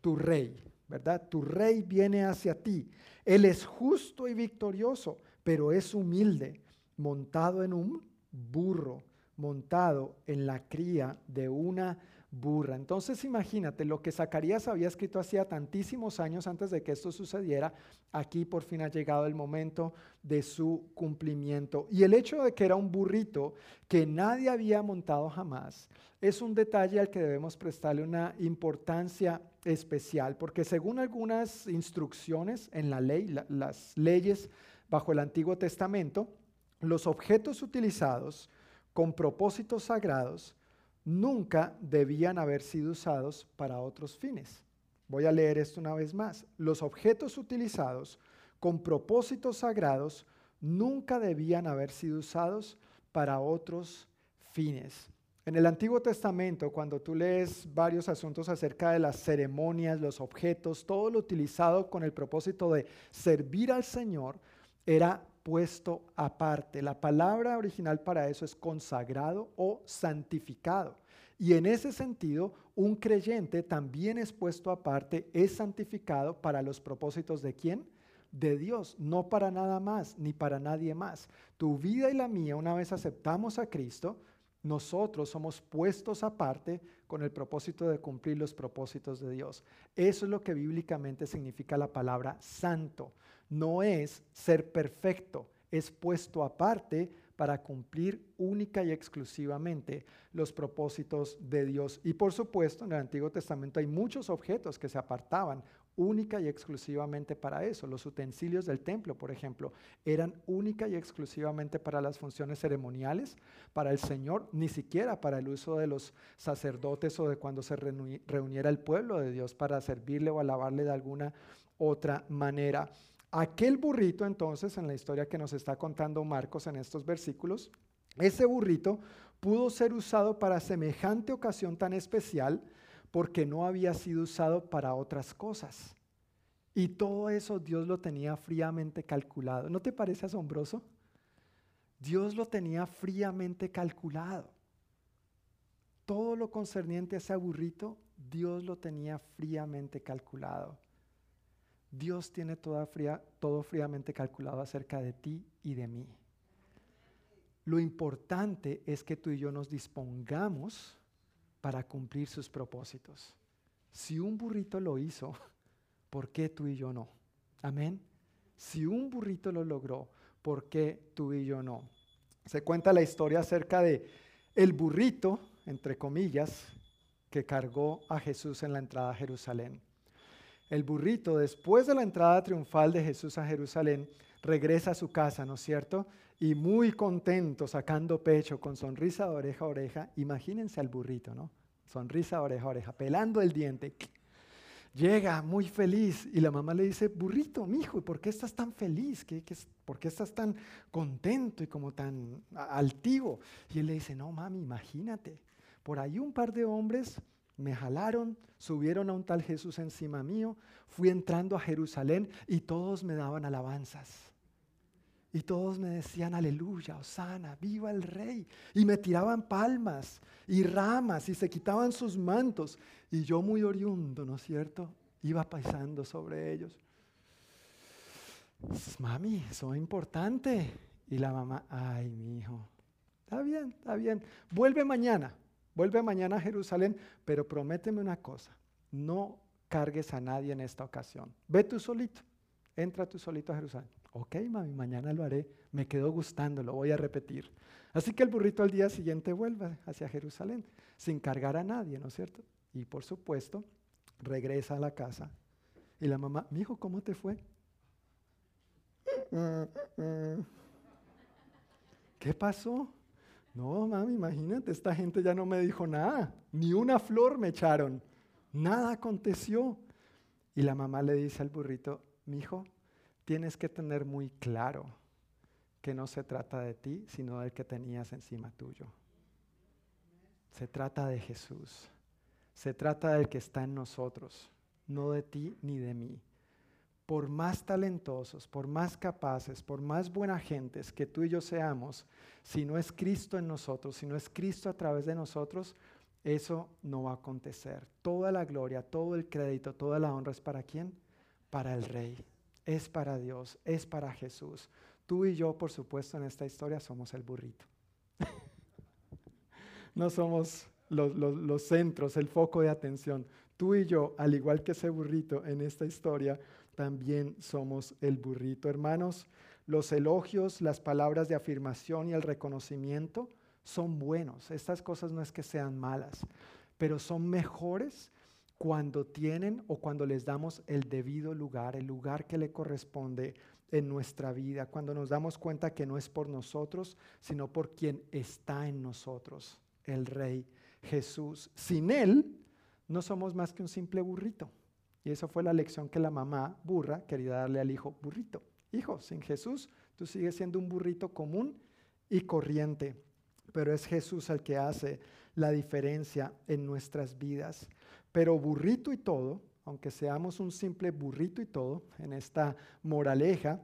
Tu rey, ¿verdad? Tu rey viene hacia ti. Él es justo y victorioso, pero es humilde, montado en un burro, montado en la cría de una burra. Entonces imagínate lo que Zacarías había escrito hacía tantísimos años antes de que esto sucediera, aquí por fin ha llegado el momento de su cumplimiento. Y el hecho de que era un burrito que nadie había montado jamás es un detalle al que debemos prestarle una importancia especial, porque según algunas instrucciones en la ley, las leyes bajo el Antiguo Testamento, los objetos utilizados con propósitos sagrados nunca debían haber sido usados para otros fines. Voy a leer esto una vez más. Los objetos utilizados con propósitos sagrados nunca debían haber sido usados para otros fines. En el Antiguo Testamento, cuando tú lees varios asuntos acerca de las ceremonias, los objetos, todo lo utilizado con el propósito de servir al Señor, era puesto aparte. La palabra original para eso es consagrado o santificado. Y en ese sentido, un creyente también es puesto aparte, es santificado para los propósitos de quién? De Dios, no para nada más, ni para nadie más. Tu vida y la mía, una vez aceptamos a Cristo, nosotros somos puestos aparte con el propósito de cumplir los propósitos de Dios. Eso es lo que bíblicamente significa la palabra santo. No es ser perfecto, es puesto aparte para cumplir única y exclusivamente los propósitos de Dios. Y por supuesto, en el Antiguo Testamento hay muchos objetos que se apartaban única y exclusivamente para eso. Los utensilios del templo, por ejemplo, eran única y exclusivamente para las funciones ceremoniales, para el Señor, ni siquiera para el uso de los sacerdotes o de cuando se reuniera el pueblo de Dios para servirle o alabarle de alguna otra manera. Aquel burrito entonces, en la historia que nos está contando Marcos en estos versículos, ese burrito pudo ser usado para semejante ocasión tan especial porque no había sido usado para otras cosas. Y todo eso Dios lo tenía fríamente calculado. ¿No te parece asombroso? Dios lo tenía fríamente calculado. Todo lo concerniente a ese burrito, Dios lo tenía fríamente calculado. Dios tiene todo fríamente calculado acerca de ti y de mí. Lo importante es que tú y yo nos dispongamos para cumplir sus propósitos. Si un burrito lo hizo, *laughs* ¿por qué tú y yo no? Amén. Si un burrito lo logró, ¿por qué tú y yo no? Se cuenta la historia acerca de el burrito, entre comillas, que cargó a Jesús en la entrada a Jerusalén el burrito, después de la entrada triunfal de Jesús a Jerusalén, regresa a su casa, ¿no es cierto? Y muy contento, sacando pecho, con sonrisa de oreja a oreja. Imagínense al burrito, ¿no? Sonrisa de oreja a oreja, pelando el diente. Llega muy feliz y la mamá le dice, burrito, mijo, ¿y por qué estás tan feliz? ¿Qué, por qué estás tan contento y como tan altivo? Y él le dice, no, mami, imagínate, por ahí un par de hombres me jalaron, subieron a un tal Jesús encima mío, fui entrando a Jerusalén y todos me daban alabanzas. Y todos me decían, aleluya, osana, viva el rey. Y me tiraban palmas y ramas y se quitaban sus mantos. Y yo muy oriundo, ¿no es cierto? Iba pasando sobre ellos. Mami, eso es importante. Y la mamá, ay, mi hijo, está bien, está bien. Vuelve mañana. Vuelve mañana a Jerusalén, pero prométeme una cosa, no cargues a nadie en esta ocasión. Ve tú solito, entra tú solito a Jerusalén. Ok, mami, mañana lo haré, me quedó gustando, lo voy a repetir. Así que el burrito al día siguiente vuelve hacia Jerusalén, sin cargar a nadie, ¿no es cierto? Y por supuesto, regresa a la casa. Y la mamá, mi hijo, ¿cómo te fue? *laughs* ¿Qué pasó? No, mami, imagínate, esta gente ya no me dijo nada, ni una flor me echaron, nada aconteció. Y la mamá le dice al burrito, mi hijo, tienes que tener muy claro que no se trata de ti, sino del que tenías encima tuyo. Se trata de Jesús, se trata del que está en nosotros, no de ti ni de mí por más talentosos, por más capaces, por más buena gentes que tú y yo seamos, si no es Cristo en nosotros, si no es Cristo a través de nosotros, eso no va a acontecer. Toda la gloria, todo el crédito, toda la honra es para quién? Para el Rey. Es para Dios, es para Jesús. Tú y yo, por supuesto, en esta historia somos el burrito. *laughs* no somos los, los centros, el foco de atención. Tú y yo, al igual que ese burrito en esta historia, también somos el burrito. Hermanos, los elogios, las palabras de afirmación y el reconocimiento son buenos. Estas cosas no es que sean malas, pero son mejores cuando tienen o cuando les damos el debido lugar, el lugar que le corresponde en nuestra vida, cuando nos damos cuenta que no es por nosotros, sino por quien está en nosotros, el Rey Jesús. Sin Él no somos más que un simple burrito. Y esa fue la lección que la mamá burra quería darle al hijo burrito. Hijo, sin Jesús tú sigues siendo un burrito común y corriente, pero es Jesús el que hace la diferencia en nuestras vidas. Pero burrito y todo, aunque seamos un simple burrito y todo, en esta moraleja,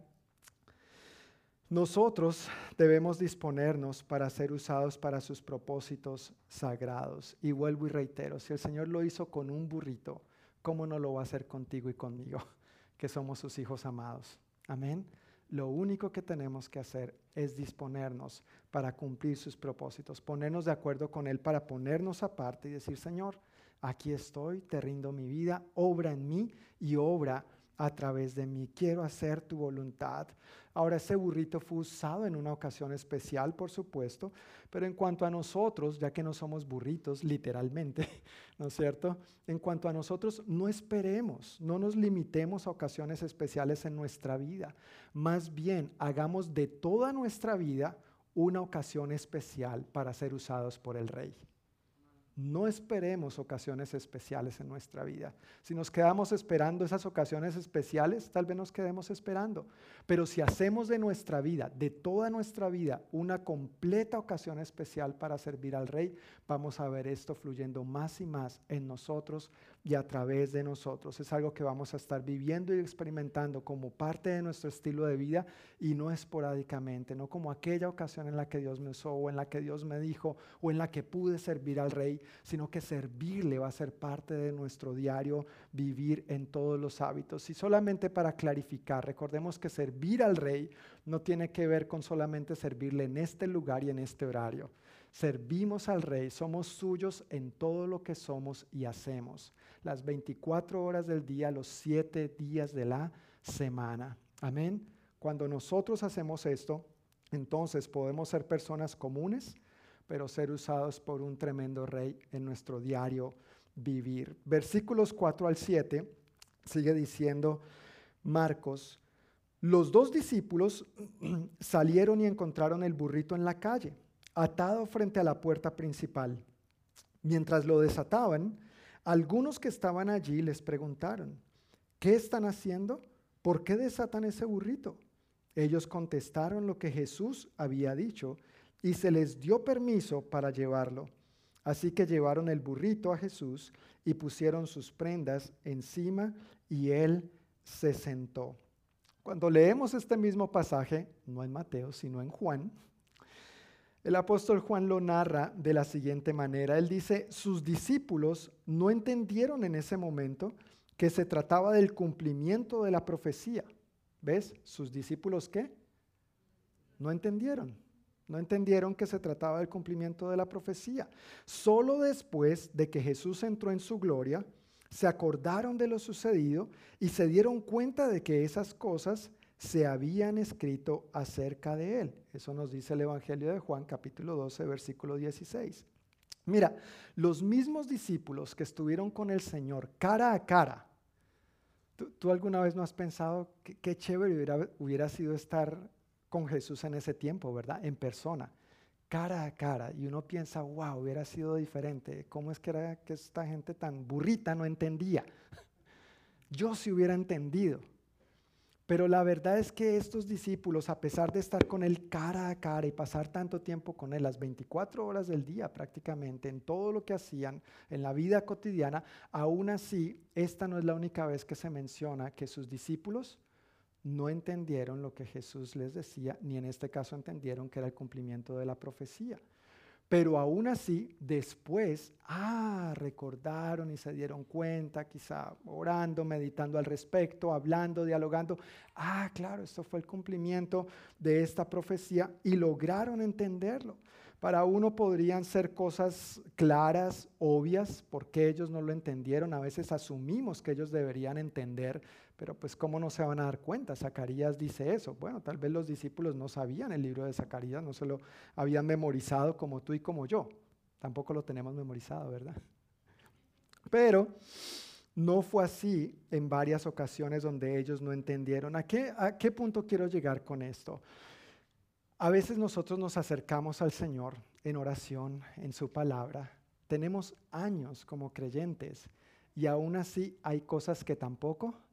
Nosotros debemos disponernos para ser usados para sus propósitos sagrados. Y vuelvo y reitero, si el Señor lo hizo con un burrito, ¿cómo no lo va a hacer contigo y conmigo, *laughs* que somos sus hijos amados? Amén. Lo único que tenemos que hacer es disponernos para cumplir sus propósitos, ponernos de acuerdo con Él para ponernos aparte y decir, Señor, aquí estoy, te rindo mi vida, obra en mí y obra a través de mí. Quiero hacer tu voluntad. Ahora, ese burrito fue usado en una ocasión especial, por supuesto, pero en cuanto a nosotros, ya que no somos burritos, literalmente, *laughs* ¿no es cierto? En cuanto a nosotros, no esperemos, no nos limitemos a ocasiones especiales en nuestra vida. Más bien, hagamos de toda nuestra vida una ocasión especial para ser usados por el Rey. No esperemos ocasiones especiales en nuestra vida. Si nos quedamos esperando esas ocasiones especiales, tal vez nos quedemos esperando. Pero si hacemos de nuestra vida, de toda nuestra vida, una completa ocasión especial para servir al Rey, vamos a ver esto fluyendo más y más en nosotros y a través de nosotros. Es algo que vamos a estar viviendo y experimentando como parte de nuestro estilo de vida y no esporádicamente, no como aquella ocasión en la que Dios me usó o en la que Dios me dijo o en la que pude servir al Rey sino que servirle va a ser parte de nuestro diario vivir en todos los hábitos. Y solamente para clarificar, recordemos que servir al rey no tiene que ver con solamente servirle en este lugar y en este horario. Servimos al rey, somos suyos en todo lo que somos y hacemos. Las 24 horas del día, los 7 días de la semana. Amén. Cuando nosotros hacemos esto, entonces podemos ser personas comunes, pero ser usados por un tremendo rey en nuestro diario vivir. Versículos 4 al 7 sigue diciendo Marcos, los dos discípulos *clears throat* salieron y encontraron el burrito en la calle, atado frente a la puerta principal. Mientras lo desataban, algunos que estaban allí les preguntaron, ¿qué están haciendo? ¿Por qué desatan ese burrito? Ellos contestaron lo que Jesús había dicho y se les dio permiso para llevarlo. Así que llevaron el burrito a Jesús y pusieron sus prendas encima y él se sentó. Cuando leemos este mismo pasaje, no en Mateo, sino en Juan, el apóstol Juan lo narra de la siguiente manera. Él dice, sus discípulos no entendieron en ese momento que se trataba del cumplimiento de la profecía. ¿Ves? Sus discípulos qué? No entendieron. No entendieron que se trataba del cumplimiento de la profecía. Solo después de que Jesús entró en su gloria, se acordaron de lo sucedido y se dieron cuenta de que esas cosas se habían escrito acerca de él. Eso nos dice el Evangelio de Juan capítulo 12, versículo 16. Mira, los mismos discípulos que estuvieron con el Señor cara a cara, ¿tú, alguna vez no has pensado qué chévere hubiera, sido estar con Jesús en ese tiempo, ¿verdad? En persona, cara a cara. Y uno piensa, wow, hubiera sido diferente. ¿Cómo es que era que esta gente tan burrita no entendía? *laughs* Yo sí hubiera entendido. Pero la verdad es que estos discípulos, a pesar de estar con él cara a cara y pasar tanto tiempo con él, las 24 horas del día prácticamente, en todo lo que hacían, en la vida cotidiana, aún así, esta no es la única vez que se menciona que sus discípulos no entendieron lo que Jesús les decía, ni en este caso entendieron que era el cumplimiento de la profecía. Pero aún así, después, ah, recordaron y se dieron cuenta, quizá orando, meditando al respecto, hablando, dialogando. Ah, claro, esto fue el cumplimiento de esta profecía y lograron entenderlo. Para uno podrían ser cosas claras, obvias, porque ellos no lo entendieron. A veces asumimos que ellos deberían entender pero pues ¿cómo no se van a dar cuenta? Zacarías dice eso. Bueno, tal vez los discípulos no sabían el libro de Zacarías, no se lo habían memorizado como tú y como yo. Tampoco lo tenemos memorizado, ¿verdad? Pero no fue así en varias ocasiones donde ellos no entendieron. ¿A qué, ¿A qué punto quiero llegar con esto? A veces nosotros nos acercamos al Señor en oración, en su palabra. Tenemos años como creyentes y aún así hay cosas que tampoco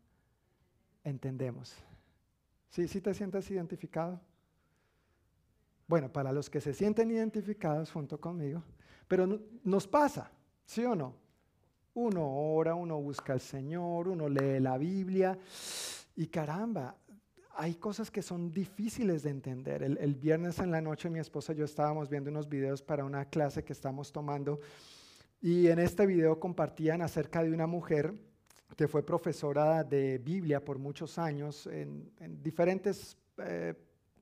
entendemos. ¿Sí, ¿Sí te sientes identificado? Bueno, para los que se sienten identificados junto conmigo, pero nos pasa, ¿sí o no? Uno ora, uno busca al Señor, uno lee la Biblia y caramba, hay cosas que son difíciles de entender. El, el, viernes en la noche mi esposa y yo estábamos viendo unos videos para una clase que estamos tomando y en este video compartían acerca de una mujer que fue profesora de Biblia por muchos años en, en diferentes eh,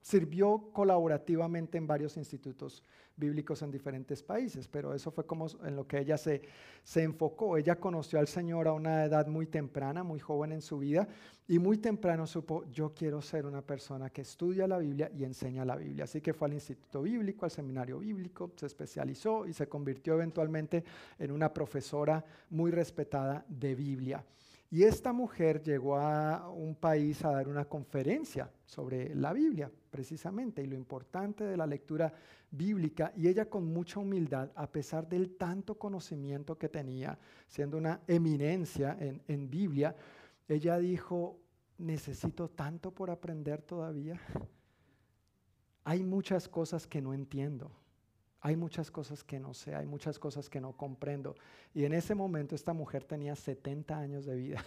sirvió colaborativamente en varios institutos bíblicos en diferentes países, pero eso fue como en lo que ella se, se enfocó. Ella conoció al Señor a una edad muy temprana, muy joven en su vida, y muy temprano supo, yo quiero ser una persona que estudia la Biblia y enseña la Biblia. Así que fue al Instituto Bíblico, al Seminario Bíblico, se especializó y se convirtió eventualmente en una profesora muy respetada de Biblia. Y esta mujer llegó a un país a dar una conferencia sobre la Biblia, precisamente, y lo importante de la lectura bíblica. Y ella con mucha humildad, a pesar del tanto conocimiento que tenía, siendo una eminencia en, en Biblia, ella dijo, necesito tanto por aprender todavía. Hay muchas cosas que no entiendo. Hay muchas cosas que no sé, hay muchas cosas que no comprendo. Y en ese momento esta mujer tenía 70 años de vida.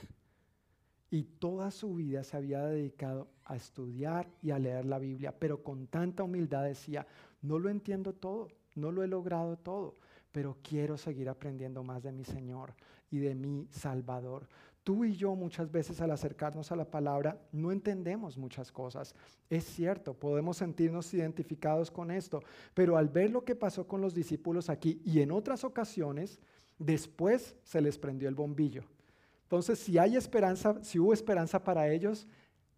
Y toda su vida se había dedicado a estudiar y a leer la Biblia, pero con tanta humildad decía, no lo entiendo todo, no lo he logrado todo, pero quiero seguir aprendiendo más de mi Señor y de mi Salvador. Tú y yo muchas veces al acercarnos a la palabra no entendemos muchas cosas. Es cierto, podemos sentirnos identificados con esto, pero al ver lo que pasó con los discípulos aquí y en otras ocasiones, después se les prendió el bombillo. Entonces, si hay esperanza, si hubo esperanza para ellos,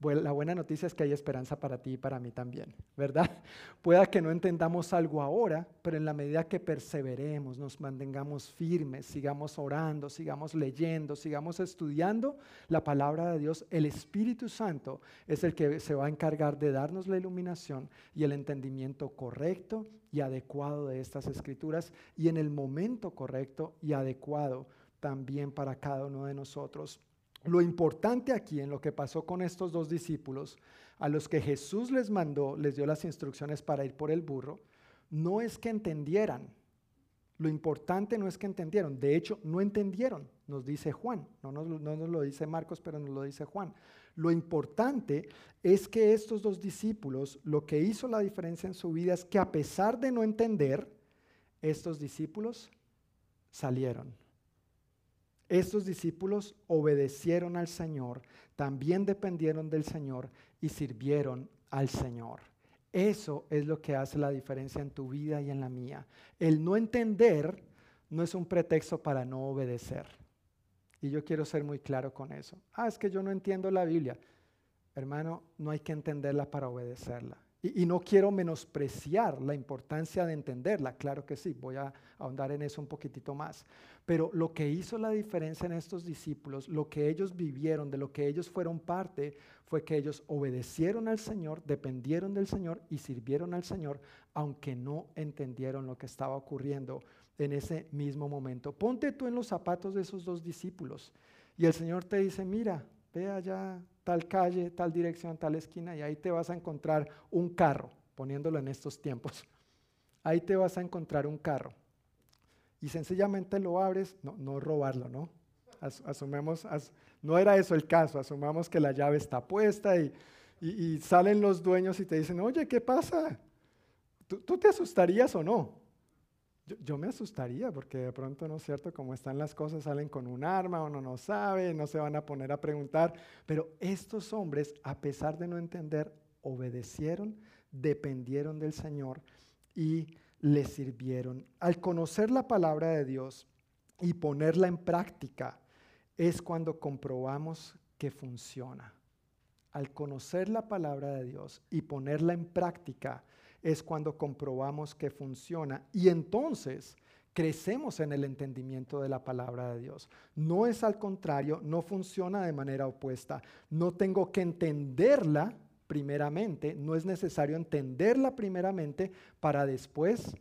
la buena noticia es que hay esperanza para ti y para mí también, ¿verdad? *laughs* Pueda que no entendamos algo ahora, pero en la medida que perseveremos, nos mantengamos firmes, sigamos orando, sigamos leyendo, sigamos estudiando la palabra de Dios, el Espíritu Santo es el que se va a encargar de darnos la iluminación y el entendimiento correcto y adecuado de estas escrituras y en el momento correcto y adecuado también para cada uno de nosotros. Lo importante aquí en lo que pasó con estos dos discípulos, a los que Jesús les mandó, les dio las instrucciones para ir por el burro, no es que entendieran. Lo importante no es que entendieron. De hecho, no entendieron, nos dice Juan. No nos, no nos lo dice Marcos, pero nos lo dice Juan. Lo importante es que estos dos discípulos, lo que hizo la diferencia en su vida es que a pesar de no entender, estos discípulos salieron estos discípulos obedecieron al Señor, también dependieron del Señor y sirvieron al Señor. Eso es lo que hace la diferencia en tu vida y en la mía. El no entender no es un pretexto para no obedecer. Y yo quiero ser muy claro con eso. Ah, es que yo no entiendo la Biblia. Hermano, no hay que entenderla para obedecerla. Y, no quiero menospreciar la importancia de entenderla, claro que sí, voy a ahondar en eso un poquitito más. Pero lo que hizo la diferencia en estos discípulos, lo que ellos vivieron, de lo que ellos fueron parte, fue que ellos obedecieron al Señor, dependieron del Señor y sirvieron al Señor, aunque no entendieron lo que estaba ocurriendo en ese mismo momento. Ponte tú en los zapatos de esos dos discípulos y el Señor te dice, mira, ve allá tal calle, tal dirección, tal esquina, y ahí te vas a encontrar un carro, poniéndolo en estos tiempos. *laughs* Ahí te vas a encontrar un carro. Y sencillamente lo abres, no, no robarlo, ¿no? asumemos, no era eso el caso, asumamos que la llave está puesta y, salen los dueños y te dicen, oye, ¿qué pasa? ¿Tú, te asustarías o no? Yo, me asustaría porque de pronto, ¿no es cierto? Como están las cosas, salen con un arma, uno no sabe, no se van a poner a preguntar. Pero estos hombres, a pesar de no entender, obedecieron, dependieron del Señor y le sirvieron. Al conocer la palabra de Dios y ponerla en práctica, es cuando comprobamos que funciona. Al conocer la palabra de Dios y ponerla en práctica, es cuando comprobamos que funciona y entonces crecemos en el entendimiento de la palabra de Dios. No es al contrario, no funciona de manera opuesta. No tengo que entenderla primeramente, no es necesario entenderla primeramente para después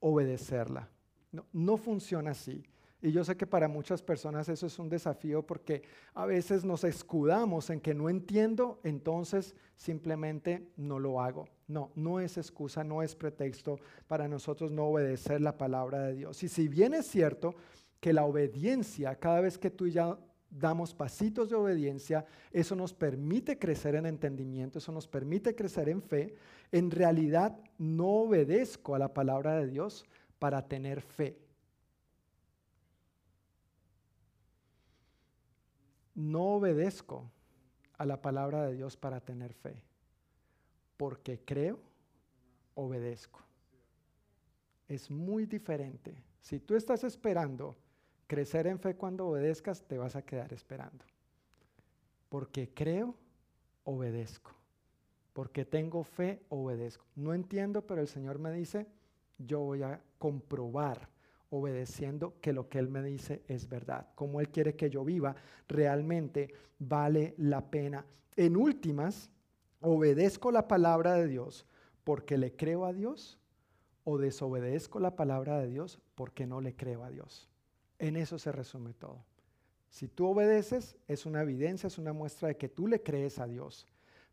obedecerla. No, no funciona así. Y yo sé que para muchas personas eso es un desafío porque a veces nos escudamos en que no entiendo, entonces simplemente no lo hago. No, no es excusa, no es pretexto para nosotros no obedecer la palabra de Dios. Y si bien es cierto que la obediencia, cada vez que tú ya damos pasitos de obediencia, eso nos permite crecer en entendimiento, eso nos permite crecer en fe, en realidad no obedezco a la palabra de Dios para tener fe. No obedezco a la palabra de Dios para tener fe, porque creo, obedezco. Es muy diferente. Si tú estás esperando crecer en fe cuando obedezcas, te vas a quedar esperando. Porque creo, obedezco. Porque tengo fe, obedezco. No entiendo, pero el Señor me dice, yo voy a comprobar obedeciendo que lo que Él me dice es verdad. Como Él quiere que yo viva, realmente vale la pena. En últimas, obedezco la palabra de Dios porque le creo a Dios o desobedezco la palabra de Dios porque no le creo a Dios. En eso se resume todo. Si tú obedeces, es una evidencia, es una muestra de que tú le crees a Dios.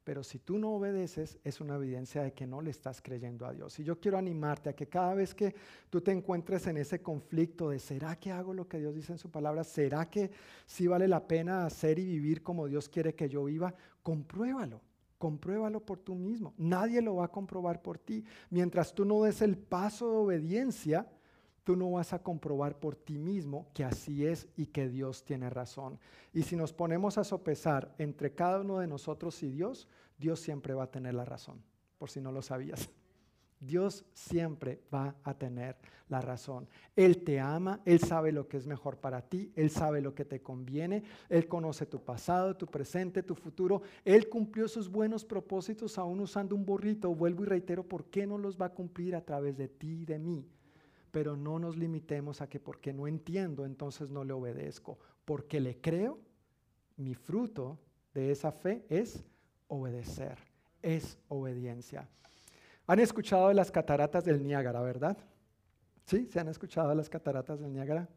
Pero si tú no obedeces, es una evidencia de que no le estás creyendo a Dios. Y yo quiero animarte a que cada vez que tú te encuentres en ese conflicto de ¿será que hago lo que Dios dice en su palabra? ¿Será que sí vale la pena hacer y vivir como Dios quiere que yo viva? Compruébalo. Compruébalo por tú mismo. Nadie lo va a comprobar por ti. Mientras tú no des el paso de obediencia, tú no vas a comprobar por ti mismo que así es y que Dios tiene razón. Y si nos ponemos a sopesar entre cada uno de nosotros y Dios, Dios siempre va a tener la razón, por si no lo sabías. *laughs* Dios siempre va a tener la razón. Él te ama, Él sabe lo que es mejor para ti, Él sabe lo que te conviene, Él conoce tu pasado, tu presente, tu futuro. Él cumplió sus buenos propósitos aún usando un burrito. Vuelvo y reitero, ¿por qué no los va a cumplir a través de ti y de mí? Pero no nos limitemos a que porque no entiendo, entonces no le obedezco. Porque le creo, mi fruto de esa fe es obedecer, es obediencia. Han escuchado de las cataratas del Niágara, ¿verdad? ¿Sí? ¿Se han escuchado de las cataratas del Niágara?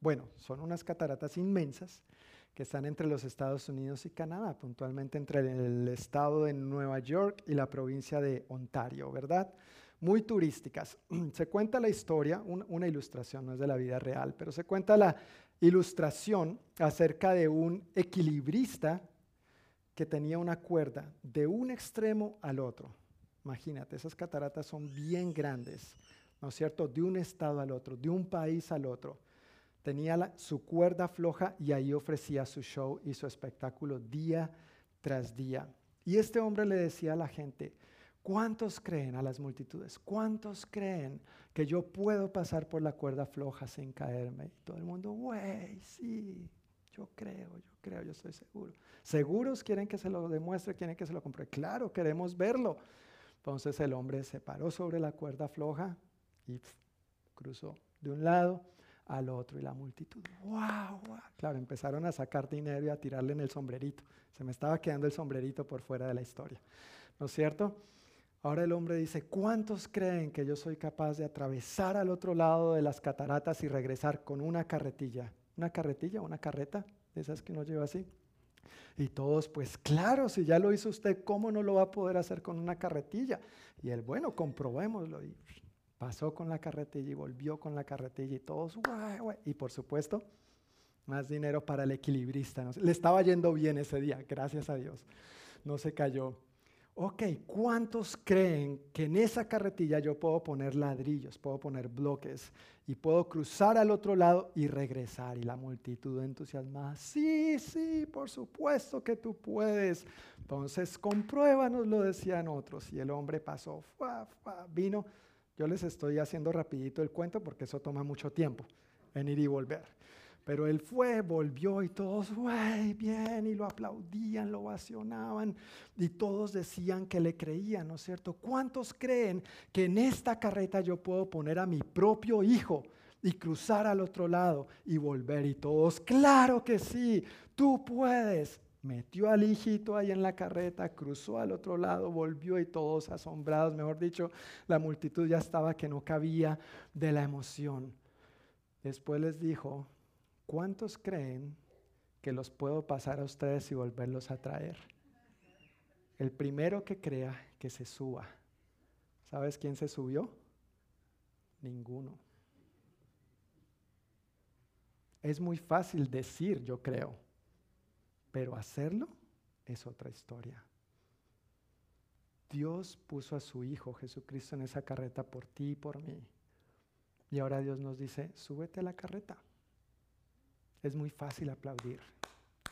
Bueno, son unas cataratas inmensas que están entre los Estados Unidos y Canadá, puntualmente entre el estado de Nueva York y la provincia de Ontario, ¿verdad? Muy turísticas. *clears throat* Se cuenta la historia, una ilustración, no es de la vida real, pero se cuenta la ilustración acerca de un equilibrista que tenía una cuerda de un extremo al otro. Imagínate, esas cataratas son bien grandes, ¿no es cierto? De un estado al otro, de un país al otro. Tenía su cuerda floja y ahí ofrecía su show y su espectáculo día tras día. Y este hombre le decía a la gente, ¿Cuántos creen a las multitudes? ¿Cuántos creen que yo puedo pasar por la cuerda floja sin caerme? Y todo el mundo, güey, sí, yo creo, yo creo, yo estoy seguro. ¿Seguros quieren que se lo demuestre, quieren que se lo compre? Claro, queremos verlo. Entonces el hombre se paró sobre la cuerda floja y cruzó de un lado al otro y la multitud, wow, wow. Claro, empezaron a sacar dinero y a tirarle en el sombrerito. Se me estaba quedando el sombrerito por fuera de la historia. ¿No es cierto? Ahora el hombre dice, ¿cuántos creen que yo soy capaz de atravesar al otro lado de las cataratas y regresar con una carretilla? ¿Una carretilla, una carreta? De esas que uno lleva así. Y todos, pues claro, si ya lo hizo usted, ¿cómo no lo va a poder hacer con una carretilla? Y él, bueno, comprobémoslo. Y pasó con la carretilla y volvió con la carretilla y todos, guay, guay. Y por supuesto, más dinero para el equilibrista. Le estaba yendo bien ese día, gracias a Dios. No se cayó ok, ¿cuántos creen que en esa carretilla yo puedo poner ladrillos, puedo poner bloques y puedo cruzar al otro lado y regresar? Y la multitud entusiasmada, sí, sí, por supuesto que tú puedes. Entonces, compruébanos, lo decían otros. Y el hombre pasó, vino. Yo les estoy haciendo rapidito el cuento porque eso toma mucho tiempo, venir y volver. Pero él fue, volvió y todos, güey, bien, y lo aplaudían, lo ovacionaban, y todos decían que le creían, ¿no es cierto? ¿Cuántos creen que en esta carreta yo puedo poner a mi propio hijo y cruzar al otro lado y volver? Y todos, claro que sí, tú puedes. Metió al hijito ahí en la carreta, cruzó al otro lado, volvió y todos asombrados, mejor dicho, la multitud ya estaba que no cabía de la emoción. Después les dijo, ¿Cuántos creen que los puedo pasar a ustedes y volverlos a traer? El primero que crea que se suba. ¿Sabes quién se subió? Ninguno. es muy fácil decir, yo creo, pero hacerlo es otra historia. Dios puso a su Hijo Jesucristo en esa carreta por ti y por mí. Y ahora Dios nos dice, súbete a la carreta. Es muy fácil aplaudir,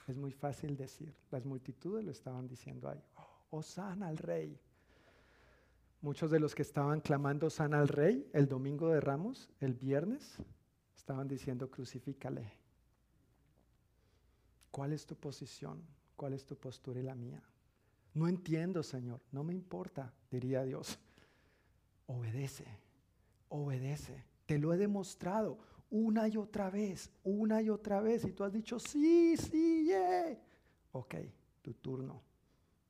es muy fácil decir. Las multitudes lo estaban diciendo ahí, oh, al rey. Muchos de los que estaban clamando sana al rey el domingo de Ramos, el viernes, estaban diciendo crucifícale. ¿Cuál es tu posición? ¿Cuál es tu postura y la mía? No entiendo, Señor, no me importa, diría Dios. Obedece, obedece. Te lo he demostrado una y otra vez, una y otra vez. Y tú has dicho, sí, sí, yeah. Ok, tu turno.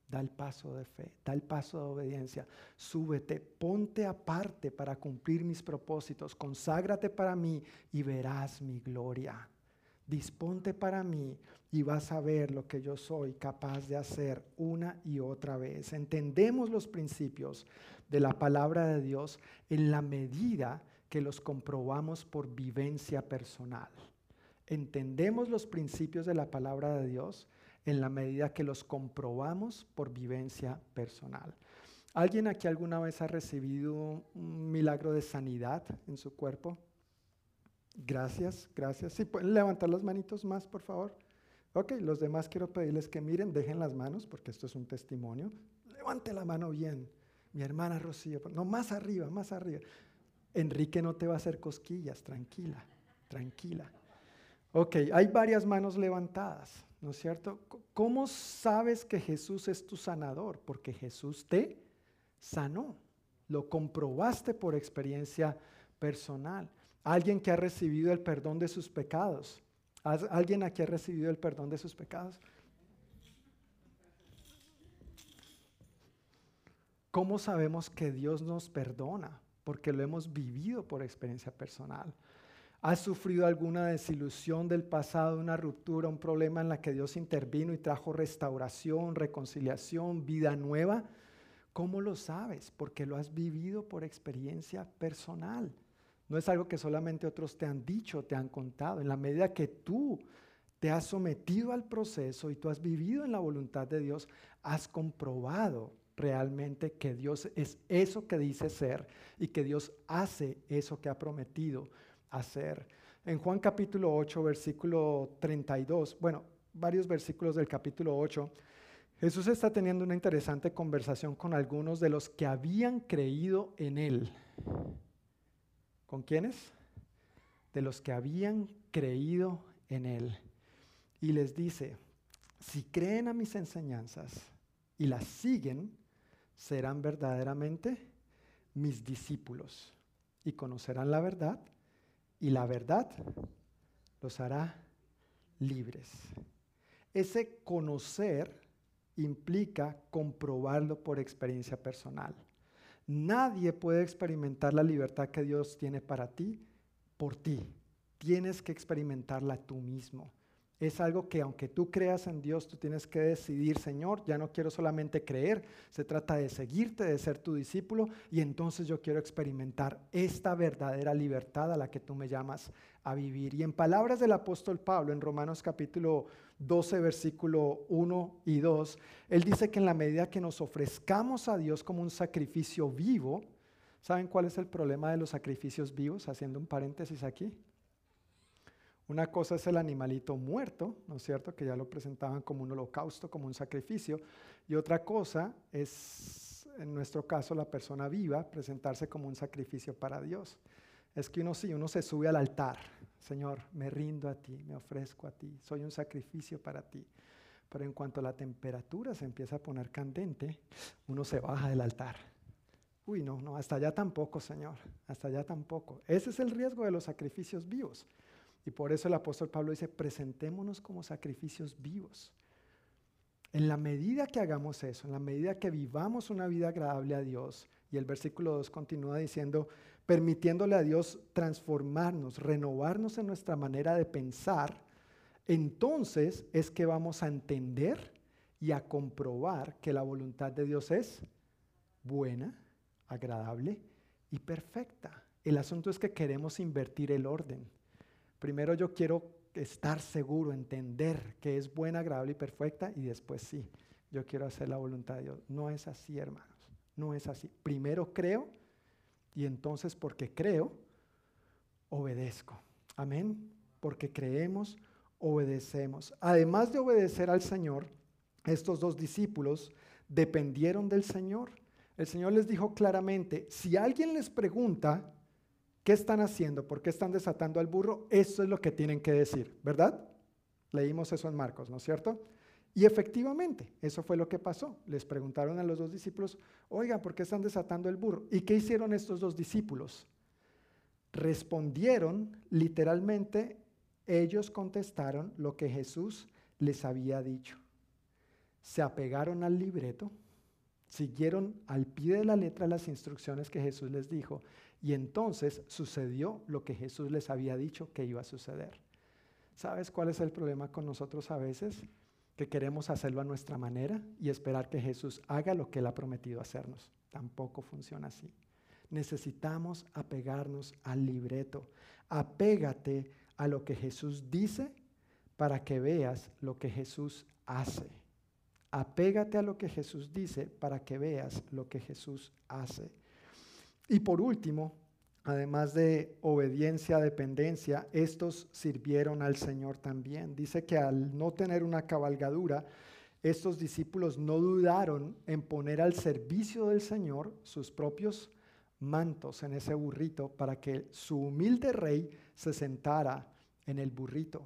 Da el paso de fe, da el paso de obediencia. Súbete, ponte aparte para cumplir mis propósitos. Conságrate para mí y verás mi gloria. Disponte para mí y vas a ver lo que yo soy capaz de hacer una y otra vez. Entendemos los principios de la palabra de Dios en la medida que los comprobamos por vivencia personal. Entendemos los principios de la palabra de Dios en la medida que los comprobamos por vivencia personal. ¿Alguien aquí alguna vez ha recibido un milagro de sanidad en su cuerpo? Gracias, gracias. Si pueden levantar las manitos más, por favor. Ok, los demás quiero pedirles que miren, dejen las manos, porque esto es un testimonio. Levante la mano bien. Mi hermana Rocío, no, más arriba, más arriba. Enrique no te va a hacer cosquillas, tranquila, tranquila. Ok, hay varias manos levantadas, ¿no es cierto? ¿Cómo sabes que Jesús es tu sanador? Porque Jesús te sanó. Lo comprobaste por experiencia personal. Alguien que ha recibido el perdón de sus pecados. ¿Alguien aquí ha recibido el perdón de sus pecados? ¿Cómo sabemos que Dios nos perdona? Porque lo hemos vivido por experiencia personal. ¿Has sufrido alguna desilusión del pasado, una ruptura, un problema en la que Dios intervino y trajo restauración, reconciliación, vida nueva? ¿Cómo lo sabes? Porque lo has vivido por experiencia personal. No es algo que solamente otros te han dicho, te han contado. En la medida que tú te has sometido al proceso y tú has vivido en la voluntad de Dios, has comprobado realmente que Dios es eso que dice ser y que Dios hace eso que ha prometido hacer. En Juan capítulo 8, versículo 32, bueno, varios versículos del capítulo 8, Jesús está teniendo una interesante conversación con algunos de los que habían creído en Él. ¿Con quiénes? De los que habían creído en Él. Y les dice, si creen a mis enseñanzas y las siguen, serán verdaderamente mis discípulos y conocerán la verdad y la verdad los hará libres. Ese conocer implica comprobarlo por experiencia personal. Nadie puede experimentar la libertad que Dios tiene para ti por ti. Tienes que experimentarla tú mismo. Es algo que aunque tú creas en Dios, tú tienes que decidir, Señor, ya no quiero solamente creer, se trata de seguirte, de ser tu discípulo, y entonces yo quiero experimentar esta verdadera libertad a la que tú me llamas a vivir. Y en palabras del apóstol Pablo, en Romanos capítulo 12, versículo 1 y 2, él dice que en la medida que nos ofrezcamos a Dios como un sacrificio vivo, ¿saben cuál es el problema de los sacrificios vivos? Haciendo un paréntesis aquí. Una cosa es el animalito muerto, ¿no es cierto? Que ya lo presentaban como un holocausto, como un sacrificio. Y otra cosa es, en nuestro caso, la persona viva, presentarse como un sacrificio para Dios. Es que uno sí, uno se sube al altar. Señor, me rindo a ti, me ofrezco a ti, soy un sacrificio para ti. Pero en cuanto la temperatura se empieza a poner candente, uno se baja del altar. Uy, no, no, hasta allá tampoco, Señor, hasta allá tampoco. Ese es el riesgo de los sacrificios vivos. Y por eso el apóstol Pablo dice, presentémonos como sacrificios vivos. En la medida que hagamos eso, en la medida que vivamos una vida agradable a Dios, y el versículo 2 continúa diciendo, permitiéndole a Dios transformarnos, renovarnos en nuestra manera de pensar, entonces es que vamos a entender y a comprobar que la voluntad de Dios es buena, agradable y perfecta. El asunto es que queremos invertir el orden. Primero yo quiero estar seguro, entender que es buena, agradable y perfecta y después sí, yo quiero hacer la voluntad de Dios. No es así, hermanos. No es así. Primero creo y entonces porque creo, obedezco. Amén. Porque creemos, obedecemos. Además de obedecer al Señor, estos dos discípulos dependieron del Señor. El Señor les dijo claramente, si alguien les pregunta, ¿qué están haciendo? ¿Por qué están desatando al burro? Eso es lo que tienen que decir, ¿verdad? Leímos eso en Marcos, ¿no es cierto? Y efectivamente, eso fue lo que pasó. Les preguntaron a los dos discípulos, oigan, ¿por qué están desatando el burro? ¿Y qué hicieron estos dos discípulos? Respondieron literalmente, ellos contestaron lo que Jesús les había dicho. Se apegaron al libreto, siguieron al pie de la letra las instrucciones que Jesús les dijo y entonces sucedió lo que Jesús les había dicho que iba a suceder. ¿Sabes cuál es el problema con nosotros a veces? Que queremos hacerlo a nuestra manera y esperar que Jesús haga lo que Él ha prometido hacernos. Tampoco funciona así. Necesitamos apegarnos al libreto. Apégate a lo que Jesús dice para que veas lo que Jesús hace. Apégate a lo que Jesús dice para que veas lo que Jesús hace. Y por último, además de obediencia, dependencia, estos sirvieron al Señor también. Dice que al no tener una cabalgadura, estos discípulos no dudaron en poner al servicio del Señor sus propios mantos en ese burrito para que su humilde rey se sentara en el burrito.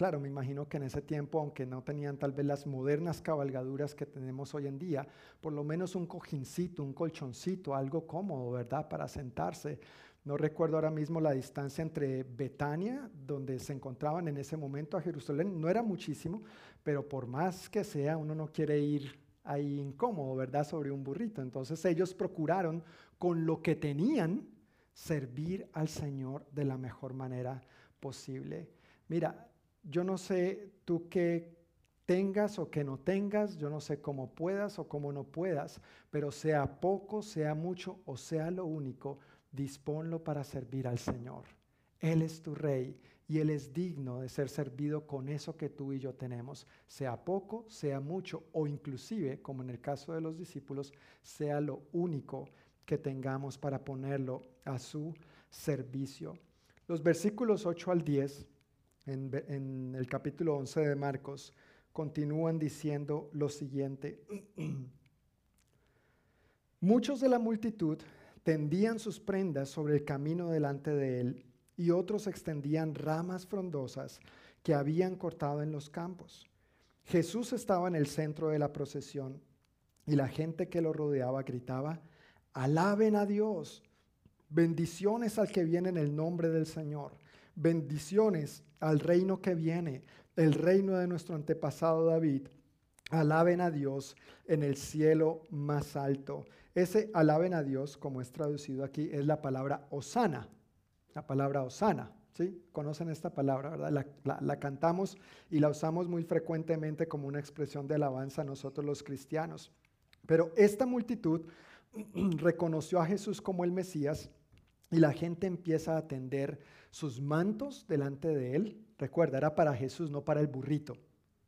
Claro, me imagino que en ese tiempo, aunque no tenían tal vez las modernas cabalgaduras que tenemos hoy en día, por lo menos un cojincito, un colchoncito, algo cómodo, ¿verdad? Para sentarse. No recuerdo ahora mismo la distancia entre Betania, donde se encontraban en ese momento, a Jerusalén. No era muchísimo, pero por más que sea, uno no quiere ir ahí incómodo, ¿verdad? Sobre un burrito. Entonces ellos procuraron con lo que tenían servir al Señor de la mejor manera posible. Mira, yo no sé tú qué tengas o que no tengas, yo no sé cómo puedas o cómo no puedas, pero sea poco, sea mucho o sea lo único, disponlo para servir al Señor. Él es tu rey y Él es digno de ser servido con eso que tú y yo tenemos, sea poco, sea mucho o inclusive, como en el caso de los discípulos, sea lo único que tengamos para ponerlo a su servicio. Los versículos 8 al 10 en, el capítulo 11 de Marcos continúan diciendo lo siguiente. *clears throat* Muchos de la multitud tendían sus prendas sobre el camino delante de él y otros extendían ramas frondosas que habían cortado en los campos. Jesús estaba en el centro de la procesión y la gente que lo rodeaba gritaba, alaben a Dios, bendiciones al que viene en el nombre del Señor, bendiciones al reino que viene, el reino de nuestro antepasado David. Alaben a Dios en el cielo más alto. Ese alaben a Dios, como es traducido aquí, es la palabra osana. La palabra osana. ¿sí? Conocen esta palabra, ¿verdad? la cantamos y la usamos muy frecuentemente como una expresión de alabanza a nosotros los cristianos. Pero esta multitud *clears throat* reconoció a Jesús como el Mesías y la gente empieza a tender sus mantos delante de él. Recuerda, era para Jesús, no para el burrito.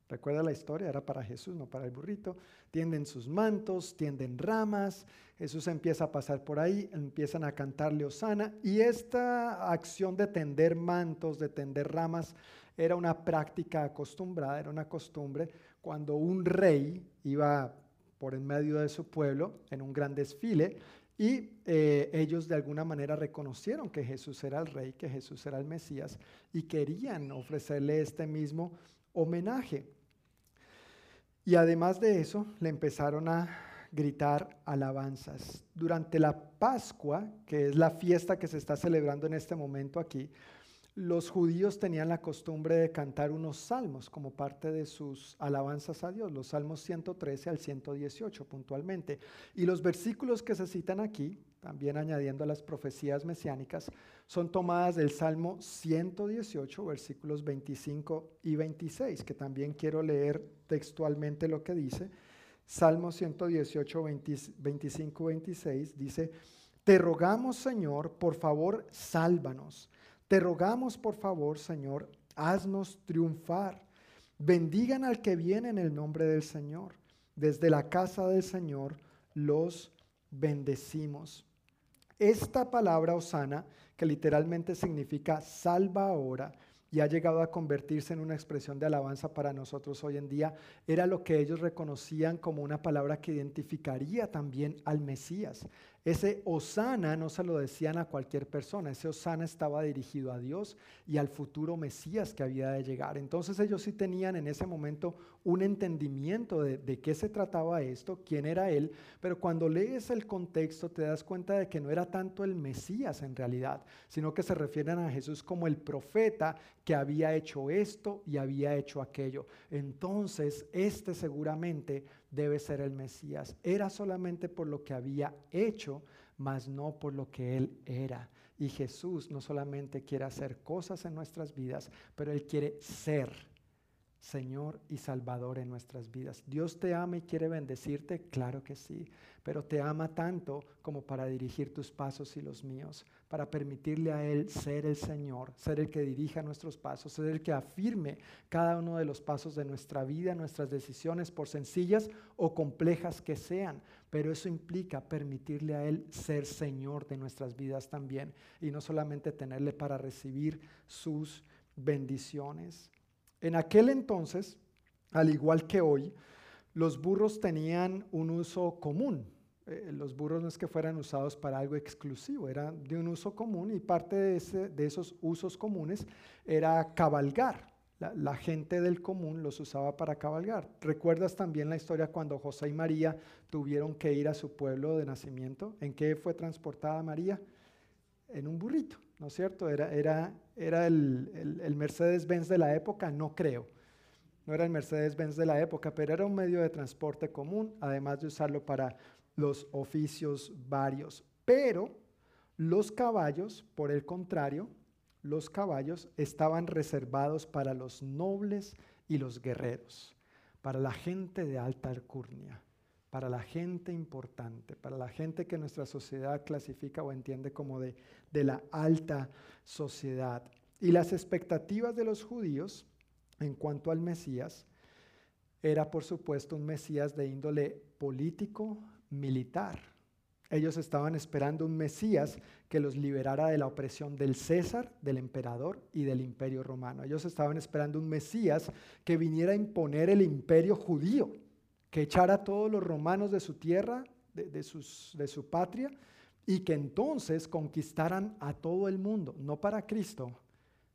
Recuerda la historia, era para Jesús, no para el burrito. Tienden sus mantos, tienden ramas. Jesús empieza a pasar por ahí, empiezan a cantarle Osana. Y esta acción de tender mantos, de tender ramas, era una práctica acostumbrada, era una costumbre cuando un rey iba por en medio de su pueblo en un gran desfile y eh, ellos de alguna manera reconocieron que Jesús era el rey, que Jesús era el Mesías y querían ofrecerle este mismo homenaje. Y además de eso, le empezaron a gritar alabanzas. Durante la Pascua, que es la fiesta que se está celebrando en este momento aquí, los judíos tenían la costumbre de cantar unos salmos como parte de sus alabanzas a Dios, los salmos 113 al 118 puntualmente. Y los versículos que se citan aquí, también añadiendo a las profecías mesiánicas, son tomadas del Salmo 118, versículos 25 y 26, que también quiero leer textualmente lo que dice. Salmo 118, 25 y 26 dice, Te rogamos, Señor, por favor, sálvanos te rogamos, por favor, Señor, haznos triunfar. Bendigan al que viene en el nombre del Señor. Desde la casa del Señor los bendecimos. Esta palabra Osana, que literalmente significa salva ahora, y ha llegado a convertirse en una expresión de alabanza para nosotros hoy en día, era lo que ellos reconocían como una palabra que identificaría también al Mesías. Ese Osana no se lo decían a cualquier persona, ese Osana estaba dirigido a Dios y al futuro Mesías que había de llegar. Entonces ellos sí tenían en ese momento un entendimiento de, qué se trataba esto, quién era Él, pero cuando lees el contexto te das cuenta de que no era tanto el Mesías en realidad, sino que se refieren a Jesús como el profeta que había hecho esto y había hecho aquello. Entonces, este seguramente debe ser el Mesías. Era solamente por lo que había hecho, mas no por lo que Él era. Y Jesús no solamente quiere hacer cosas en nuestras vidas, pero Él quiere ser Señor y Salvador en nuestras vidas. Dios te ama y quiere bendecirte, claro que sí, pero te ama tanto como para dirigir tus pasos y los míos, para permitirle a Él ser el Señor, ser el que dirija nuestros pasos, ser el que afirme cada uno de los pasos de nuestra vida, nuestras decisiones, por sencillas o complejas que sean. Pero eso implica permitirle a Él ser Señor de nuestras vidas también y no solamente tenerle para recibir sus bendiciones. En aquel entonces, al igual que hoy, los burros tenían un uso común. Eh, los burros no es que fueran usados para algo exclusivo, eran de un uso común y parte de, esos usos comunes era cabalgar. La, la, gente del común los usaba para cabalgar. ¿Recuerdas también la historia cuando José y María tuvieron que ir a su pueblo de nacimiento? ¿En qué fue transportada María? En un burrito. ¿no es cierto? Era, era, era el, el, Mercedes-Benz de la época, no creo. No era el Mercedes-Benz de la época, pero era un medio de transporte común, además de usarlo para los oficios varios. Pero los caballos, por el contrario, los caballos estaban reservados para los nobles y los guerreros, para la gente de alta alcurnia para la gente importante, para la gente que nuestra sociedad clasifica o entiende como de, de la alta sociedad. Y las expectativas de los judíos en cuanto al Mesías era, por supuesto, un Mesías de índole político, militar. Ellos estaban esperando un Mesías que los liberara de la opresión del César, del emperador y del imperio romano. Ellos estaban esperando un Mesías que viniera a imponer el imperio judío que echara a todos los romanos de su tierra, de, sus, de su patria, y que entonces conquistaran a todo el mundo, no para Cristo,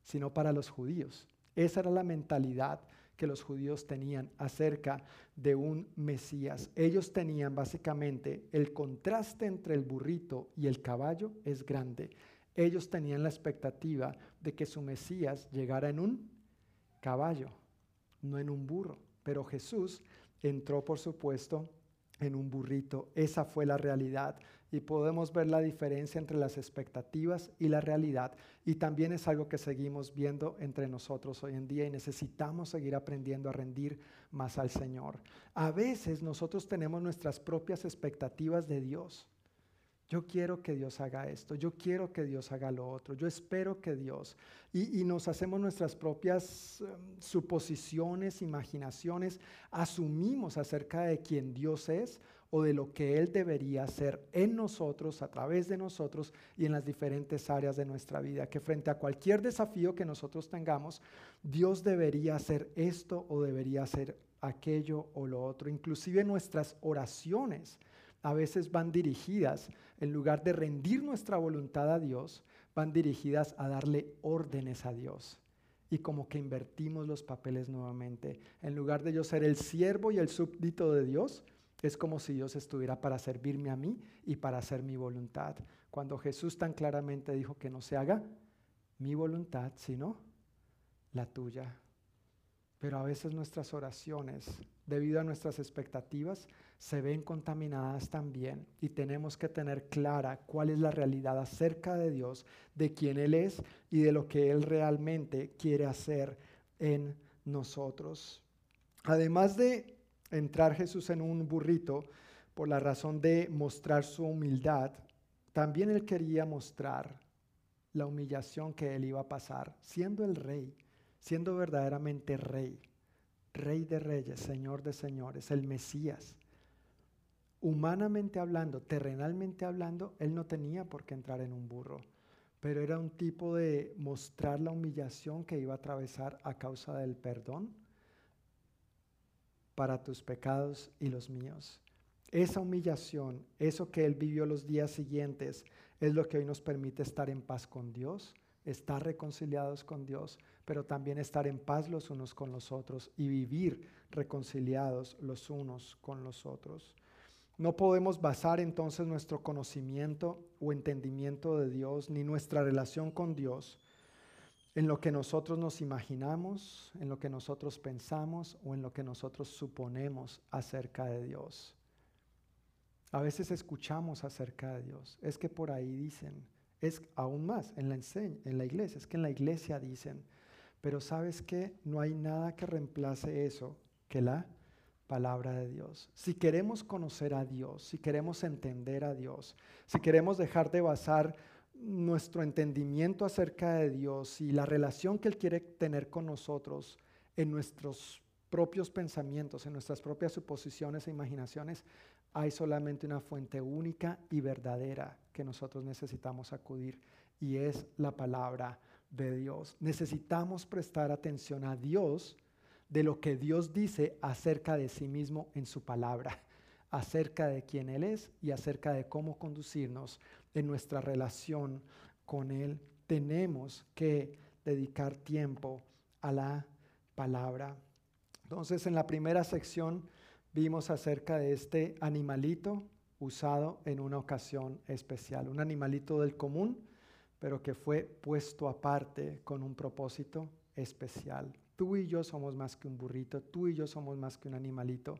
sino para los judíos. Esa era la mentalidad que los judíos tenían acerca de un Mesías. Ellos tenían básicamente el contraste entre el burrito y el caballo es grande. Ellos tenían la expectativa de que su Mesías llegara en un caballo, no en un burro. Pero Jesús entró, por supuesto, en un burrito. Esa fue la realidad. Y podemos ver la diferencia entre las expectativas y la realidad. Y también es algo que seguimos viendo entre nosotros hoy en día y necesitamos seguir aprendiendo a rendir más al Señor. A veces nosotros tenemos nuestras propias expectativas de Dios. Yo quiero que Dios haga esto, yo quiero que Dios haga lo otro, yo espero que Dios. Y, nos hacemos nuestras propias em, suposiciones, imaginaciones, asumimos acerca de quién Dios es o de lo que Él debería hacer en nosotros, a través de nosotros y en las diferentes áreas de nuestra vida. Que frente a cualquier desafío que nosotros tengamos, Dios debería hacer esto o debería hacer aquello o lo otro. Inclusive nuestras oraciones a veces van dirigidas, en lugar de rendir nuestra voluntad a Dios, van dirigidas a darle órdenes a Dios. Y como que invertimos los papeles nuevamente. En lugar de yo ser el siervo y el súbdito de Dios, es como si Dios estuviera para servirme a mí y para hacer mi voluntad. Cuando Jesús tan claramente dijo que no se haga mi voluntad, sino la tuya. Pero a veces nuestras oraciones, debido a nuestras expectativas, se ven contaminadas también y tenemos que tener clara cuál es la realidad acerca de Dios, de quién Él es y de lo que Él realmente quiere hacer en nosotros. Además de entrar Jesús en un burrito por la razón de mostrar su humildad, también Él quería mostrar la humillación que Él iba a pasar, siendo el rey siendo verdaderamente rey, rey de reyes, señor de señores, el Mesías. Humanamente hablando, terrenalmente hablando, él no tenía por qué entrar en un burro, pero era un tipo de mostrar la humillación que iba a atravesar a causa del perdón para tus pecados y los míos. Esa humillación, eso que Él vivió los días siguientes, es lo que hoy nos permite estar en paz con Dios, estar reconciliados con Dios, pero también estar en paz los unos con los otros y vivir reconciliados los unos con los otros. No podemos basar entonces nuestro conocimiento o entendimiento de Dios ni nuestra relación con Dios en lo que nosotros nos imaginamos, en lo que nosotros pensamos o en lo que nosotros suponemos acerca de Dios. A veces escuchamos acerca de Dios. Es que por ahí dicen, es aún más en la, en la iglesia, es que en la iglesia dicen, pero sabes que no hay nada que reemplace eso que la palabra de Dios. Si queremos conocer a Dios, si queremos entender a Dios, si queremos dejar de basar nuestro entendimiento acerca de Dios y la relación que Él quiere tener con nosotros en nuestros propios pensamientos, en nuestras propias suposiciones e imaginaciones, hay solamente una fuente única y verdadera que nosotros necesitamos acudir y es la palabra de Dios. Necesitamos prestar atención a Dios de lo que Dios dice acerca de sí mismo en su palabra, *laughs* acerca de quién Él es y acerca de cómo conducirnos en nuestra relación con Él. Tenemos que dedicar tiempo a la palabra. Entonces, en la primera sección vimos acerca de este animalito usado en una ocasión especial, un animalito del común, pero que fue puesto aparte con un propósito especial. Tú y yo somos más que un burrito, tú y yo somos más que un animalito.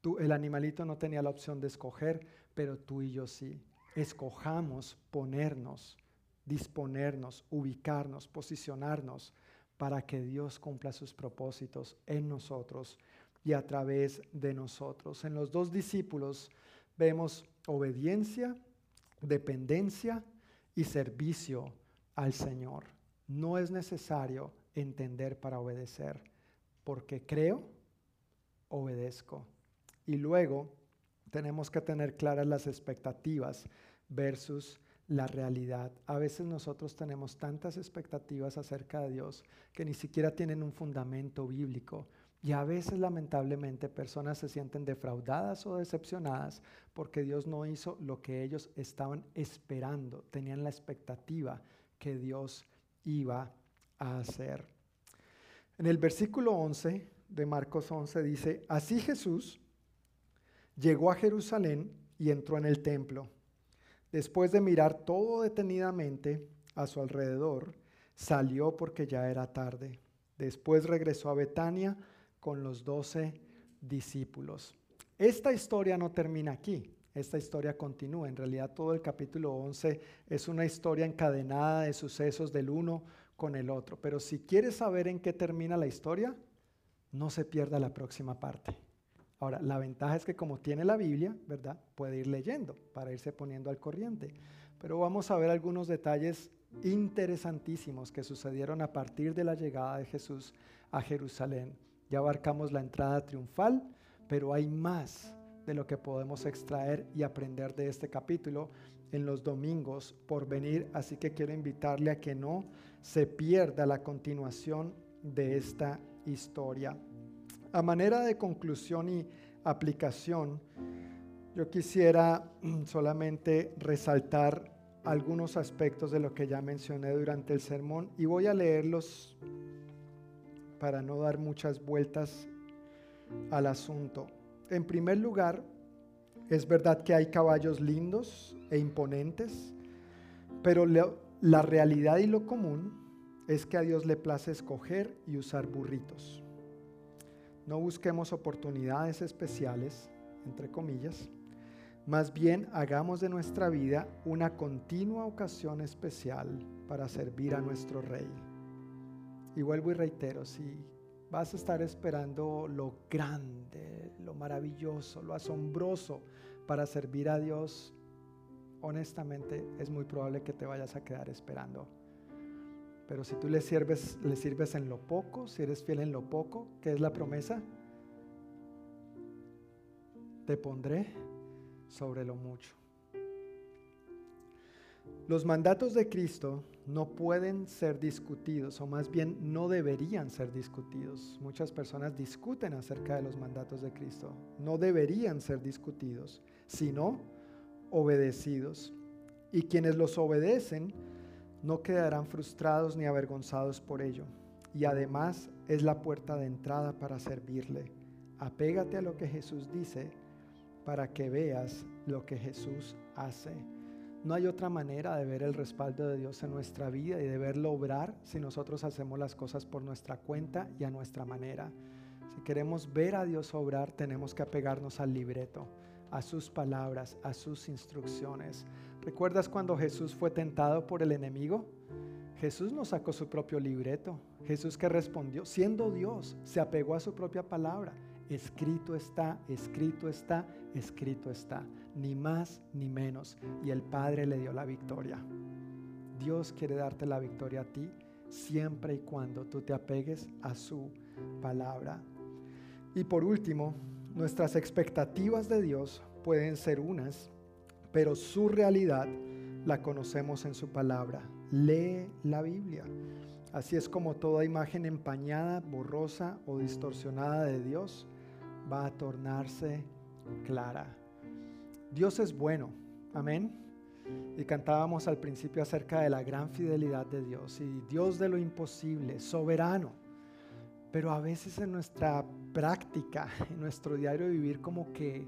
Tú, el animalito no tenía la opción de escoger, pero tú y yo sí. Escojamos ponernos, disponernos, ubicarnos, posicionarnos para que Dios cumpla sus propósitos en nosotros y a través de nosotros. En los dos discípulos vemos obediencia, dependencia y servicio al Señor. No es necesario entender para obedecer, porque creo, obedezco. Y luego tenemos que tener claras las expectativas versus la realidad. A veces nosotros tenemos tantas expectativas acerca de Dios que ni siquiera tienen un fundamento bíblico y a veces lamentablemente personas se sienten defraudadas o decepcionadas porque Dios no hizo lo que ellos estaban esperando, tenían la expectativa que Dios iba a hacer. En el versículo 11 de Marcos 11 dice, así Jesús llegó a Jerusalén y entró en el templo. Después de mirar todo detenidamente a su alrededor, salió porque ya era tarde. Después regresó a Betania con los doce discípulos. Esta historia no termina aquí, esta historia continúa. En realidad todo el capítulo 11 es una historia encadenada de sucesos del uno con el otro. Pero si quieres saber en qué termina la historia, no se pierda la próxima parte. Ahora, la ventaja es que como tiene la Biblia, ¿verdad? Puede ir leyendo para irse poniendo al corriente. Pero vamos a ver algunos detalles interesantísimos que sucedieron a partir de la llegada de Jesús a Jerusalén. Ya abarcamos la entrada triunfal, pero hay más de lo que podemos extraer y aprender de este capítulo en los domingos por venir, así que quiero invitarle a que no se pierda la continuación de esta historia. A manera de conclusión y aplicación, yo quisiera *clears throat* solamente resaltar algunos aspectos de lo que ya mencioné durante el sermón y voy a leerlos para no dar muchas vueltas al asunto. En primer lugar, es verdad que hay caballos lindos e imponentes, pero la realidad y lo común es que a Dios le place escoger y usar burritos. No busquemos oportunidades especiales, entre comillas, más bien hagamos de nuestra vida una continua ocasión especial para servir a nuestro Rey. Y vuelvo y reitero, si vas a estar esperando lo grande, lo maravilloso, lo asombroso para servir a Dios, honestamente es muy probable que te vayas a quedar esperando. Pero si tú le sirves, le sirves en lo poco, si eres fiel en lo poco, ¿qué es la promesa? Te pondré sobre lo mucho. Los mandatos de Cristo no pueden ser discutidos, o más bien no deberían ser discutidos. Muchas personas discuten acerca de los mandatos de Cristo. No deberían ser discutidos, sino obedecidos. Y quienes los obedecen no quedarán frustrados ni avergonzados por ello. Y además es la puerta de entrada para servirle. Apégate a lo que Jesús dice para que veas lo que Jesús hace. No hay otra manera de ver el respaldo de Dios en nuestra vida y de verlo obrar si nosotros hacemos las cosas por nuestra cuenta y a nuestra manera. Si queremos ver a Dios obrar, tenemos que apegarnos al libreto, a sus palabras, a sus instrucciones. ¿Recuerdas cuando Jesús fue tentado por el enemigo? Jesús no sacó su propio libreto. Jesús que respondió, siendo Dios, se apegó a su propia palabra. Escrito está, escrito está, escrito está. Ni más ni menos. Y el Padre le dio la victoria. Dios quiere darte la victoria a ti siempre y cuando tú te apegues a su palabra. Y por último, nuestras expectativas de Dios pueden ser unas pero su realidad la conocemos en su palabra. Lee la Biblia. Así es como toda imagen empañada, borrosa o distorsionada de Dios va a tornarse clara. Dios es bueno, amén. Y cantábamos al principio acerca de la gran fidelidad de Dios y Dios de lo imposible, soberano. Pero a veces en nuestra práctica, en nuestro diario vivir, como que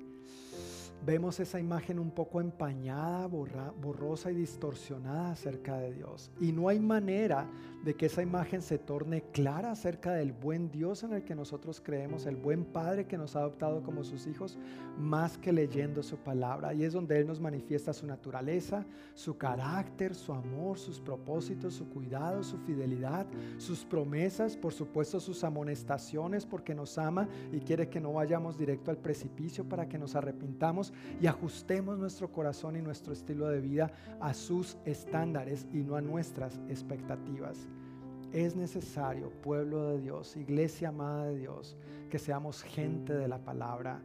vemos esa imagen un poco empañada, borrosa y distorsionada acerca de Dios. Y no hay manera de que esa imagen se torne clara acerca del buen Dios en el que nosotros creemos, el buen Padre que nos ha adoptado como sus hijos, más que leyendo su palabra. Y es donde Él nos manifiesta su naturaleza, su carácter, su amor, sus propósitos, su cuidado, su fidelidad, sus promesas, por supuesto sus amonestaciones, porque nos ama y quiere que no vayamos directo al precipicio para que nos arrepintamos y ajustemos nuestro corazón y nuestro estilo de vida a sus estándares y no a nuestras expectativas. Es necesario, pueblo de Dios, iglesia amada de Dios, que seamos gente de la palabra,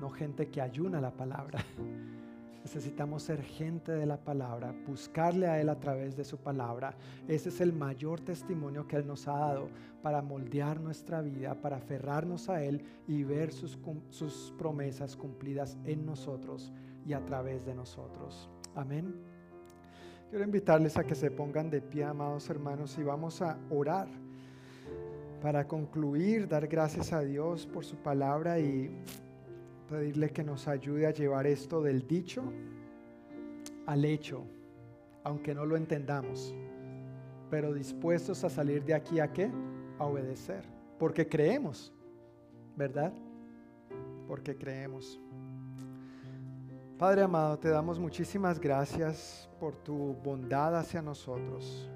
no gente que ayuna la palabra. Necesitamos ser gente de la palabra, buscarle a Él a través de su palabra. Ese es el mayor testimonio que Él nos ha dado para moldear nuestra vida, para aferrarnos a Él y ver sus, sus promesas cumplidas en nosotros y a través de nosotros. Amén. Quiero invitarles a que se pongan de pie, amados hermanos, y vamos a orar para concluir, dar gracias a Dios por su palabra y pedirle que nos ayude a llevar esto del dicho al hecho, aunque no lo entendamos, pero dispuestos a salir de aquí a qué? A obedecer, porque creemos, ¿verdad? Porque creemos. Padre amado, te damos muchísimas gracias por tu bondad hacia nosotros,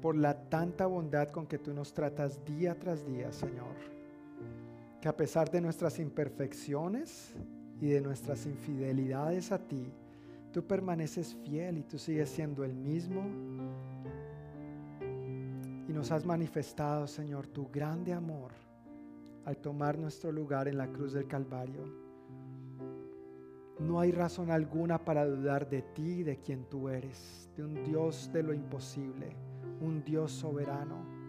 por la tanta bondad con que tú nos tratas día tras día, Señor, que a pesar de nuestras imperfecciones y de nuestras infidelidades a ti, tú permaneces fiel y tú sigues siendo el mismo. Y nos has manifestado, Señor, tu grande amor al tomar nuestro lugar en la cruz del Calvario. No hay razón alguna para dudar de ti, de quien tú eres, de un Dios de lo imposible, un Dios soberano,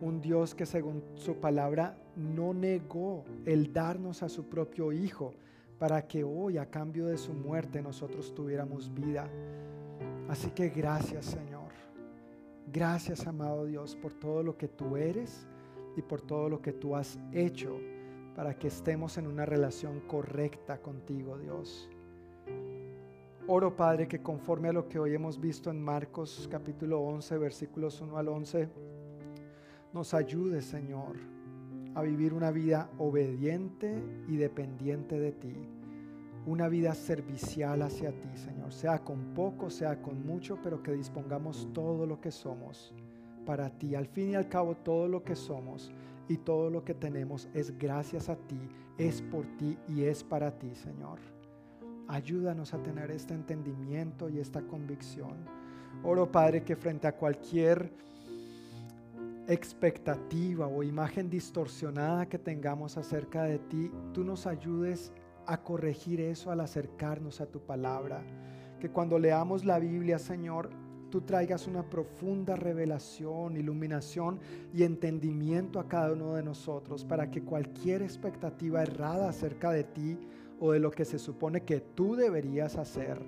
un Dios que según su palabra no negó el darnos a su propio Hijo para que hoy a cambio de su muerte nosotros tuviéramos vida. Así que gracias Señor, gracias amado Dios por todo lo que tú eres y por todo lo que tú has hecho para que estemos en una relación correcta contigo, Dios. Oro, Padre, que conforme a lo que hoy hemos visto en Marcos capítulo 11, versículos 1 al 11, nos ayude, Señor, a vivir una vida obediente y dependiente de ti. Una vida servicial hacia ti, Señor, sea con poco, sea con mucho, pero que dispongamos todo lo que somos para ti. Al fin y al cabo, todo lo que somos y todo lo que tenemos es gracias a ti, es por ti y es para ti, Señor. Ayúdanos a tener este entendimiento y esta convicción. Oro, Padre, que frente a cualquier expectativa o imagen distorsionada que tengamos acerca de ti, tú nos ayudes a corregir eso al acercarnos a tu palabra. Que cuando leamos la Biblia, Señor, tú traigas una profunda revelación, iluminación y entendimiento a cada uno de nosotros para que cualquier expectativa errada acerca de ti o de lo que se supone que tú deberías hacer,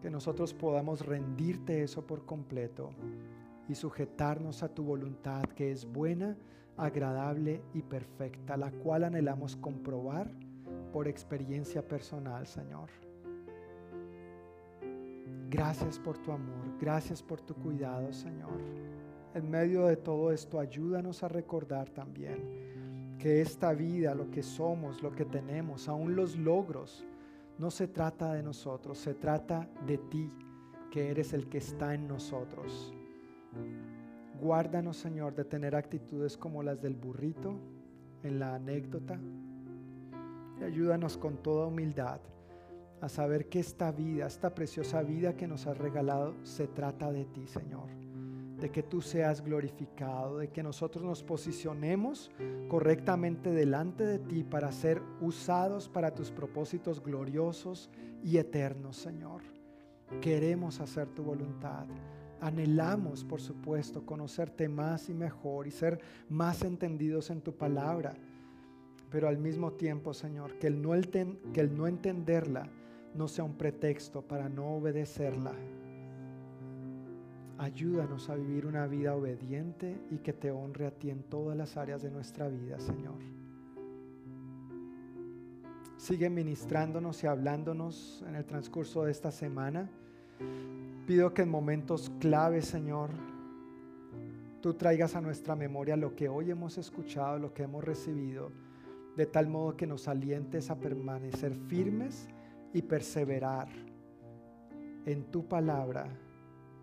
que nosotros podamos rendirte eso por completo y sujetarnos a tu voluntad que es buena, agradable y perfecta, la cual anhelamos comprobar por experiencia personal, Señor. Gracias por tu amor, gracias por tu cuidado, Señor. En medio de todo esto, ayúdanos a recordar también que esta vida, lo que somos, lo que tenemos, aún los logros, no se trata de nosotros, se trata de ti, que eres el que está en nosotros. Guárdanos, Señor, de tener actitudes como las del burrito en la anécdota. Y ayúdanos con toda humildad a saber que esta vida, esta preciosa vida que nos has regalado, se trata de ti, Señor. De que tú seas glorificado, de que nosotros nos posicionemos correctamente delante de ti para ser usados para tus propósitos gloriosos y eternos, Señor. Queremos hacer tu voluntad. Anhelamos, por supuesto, conocerte más y mejor y ser más entendidos en tu palabra. Pero al mismo tiempo, Señor, que el no, entenderla no sea un pretexto para no obedecerla. Ayúdanos a vivir una vida obediente y que te honre a ti en todas las áreas de nuestra vida, Señor. Sigue ministrándonos y hablándonos en el transcurso de esta semana. Pido que en momentos claves, Señor, tú traigas a nuestra memoria lo que hoy hemos escuchado, lo que hemos recibido, de tal modo que nos alientes a permanecer firmes y perseverar en tu palabra,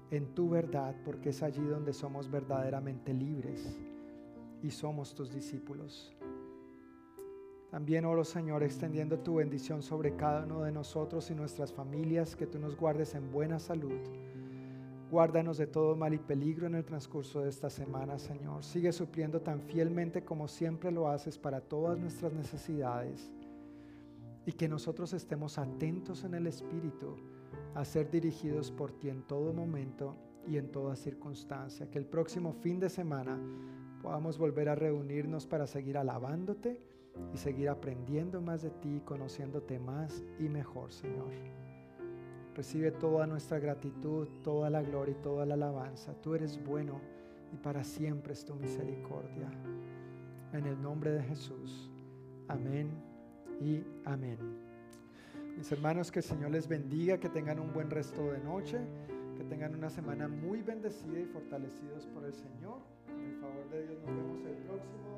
en tu verdad, porque es allí donde somos verdaderamente libres y somos tus discípulos. También oro, Señor, extendiendo tu bendición sobre cada uno de nosotros y nuestras familias, que tú nos guardes en buena salud. Guárdanos de todo mal y peligro en el transcurso de esta semana, Señor. Sigue supliendo tan fielmente como siempre lo haces para todas nuestras necesidades y que nosotros estemos atentos en el Espíritu a ser dirigidos por ti en todo momento y en toda circunstancia. Que el próximo fin de semana podamos volver a reunirnos para seguir alabándote y seguir aprendiendo más de ti, conociéndote más y mejor, Señor. Recibe toda nuestra gratitud, toda la gloria y toda la alabanza. Tú eres bueno y para siempre es tu misericordia. En el nombre de Jesús. Amén y amén. Mis hermanos, que el Señor les bendiga, que tengan un buen resto de noche, que tengan una semana muy bendecida y fortalecidos por el Señor. Con el favor de Dios nos vemos el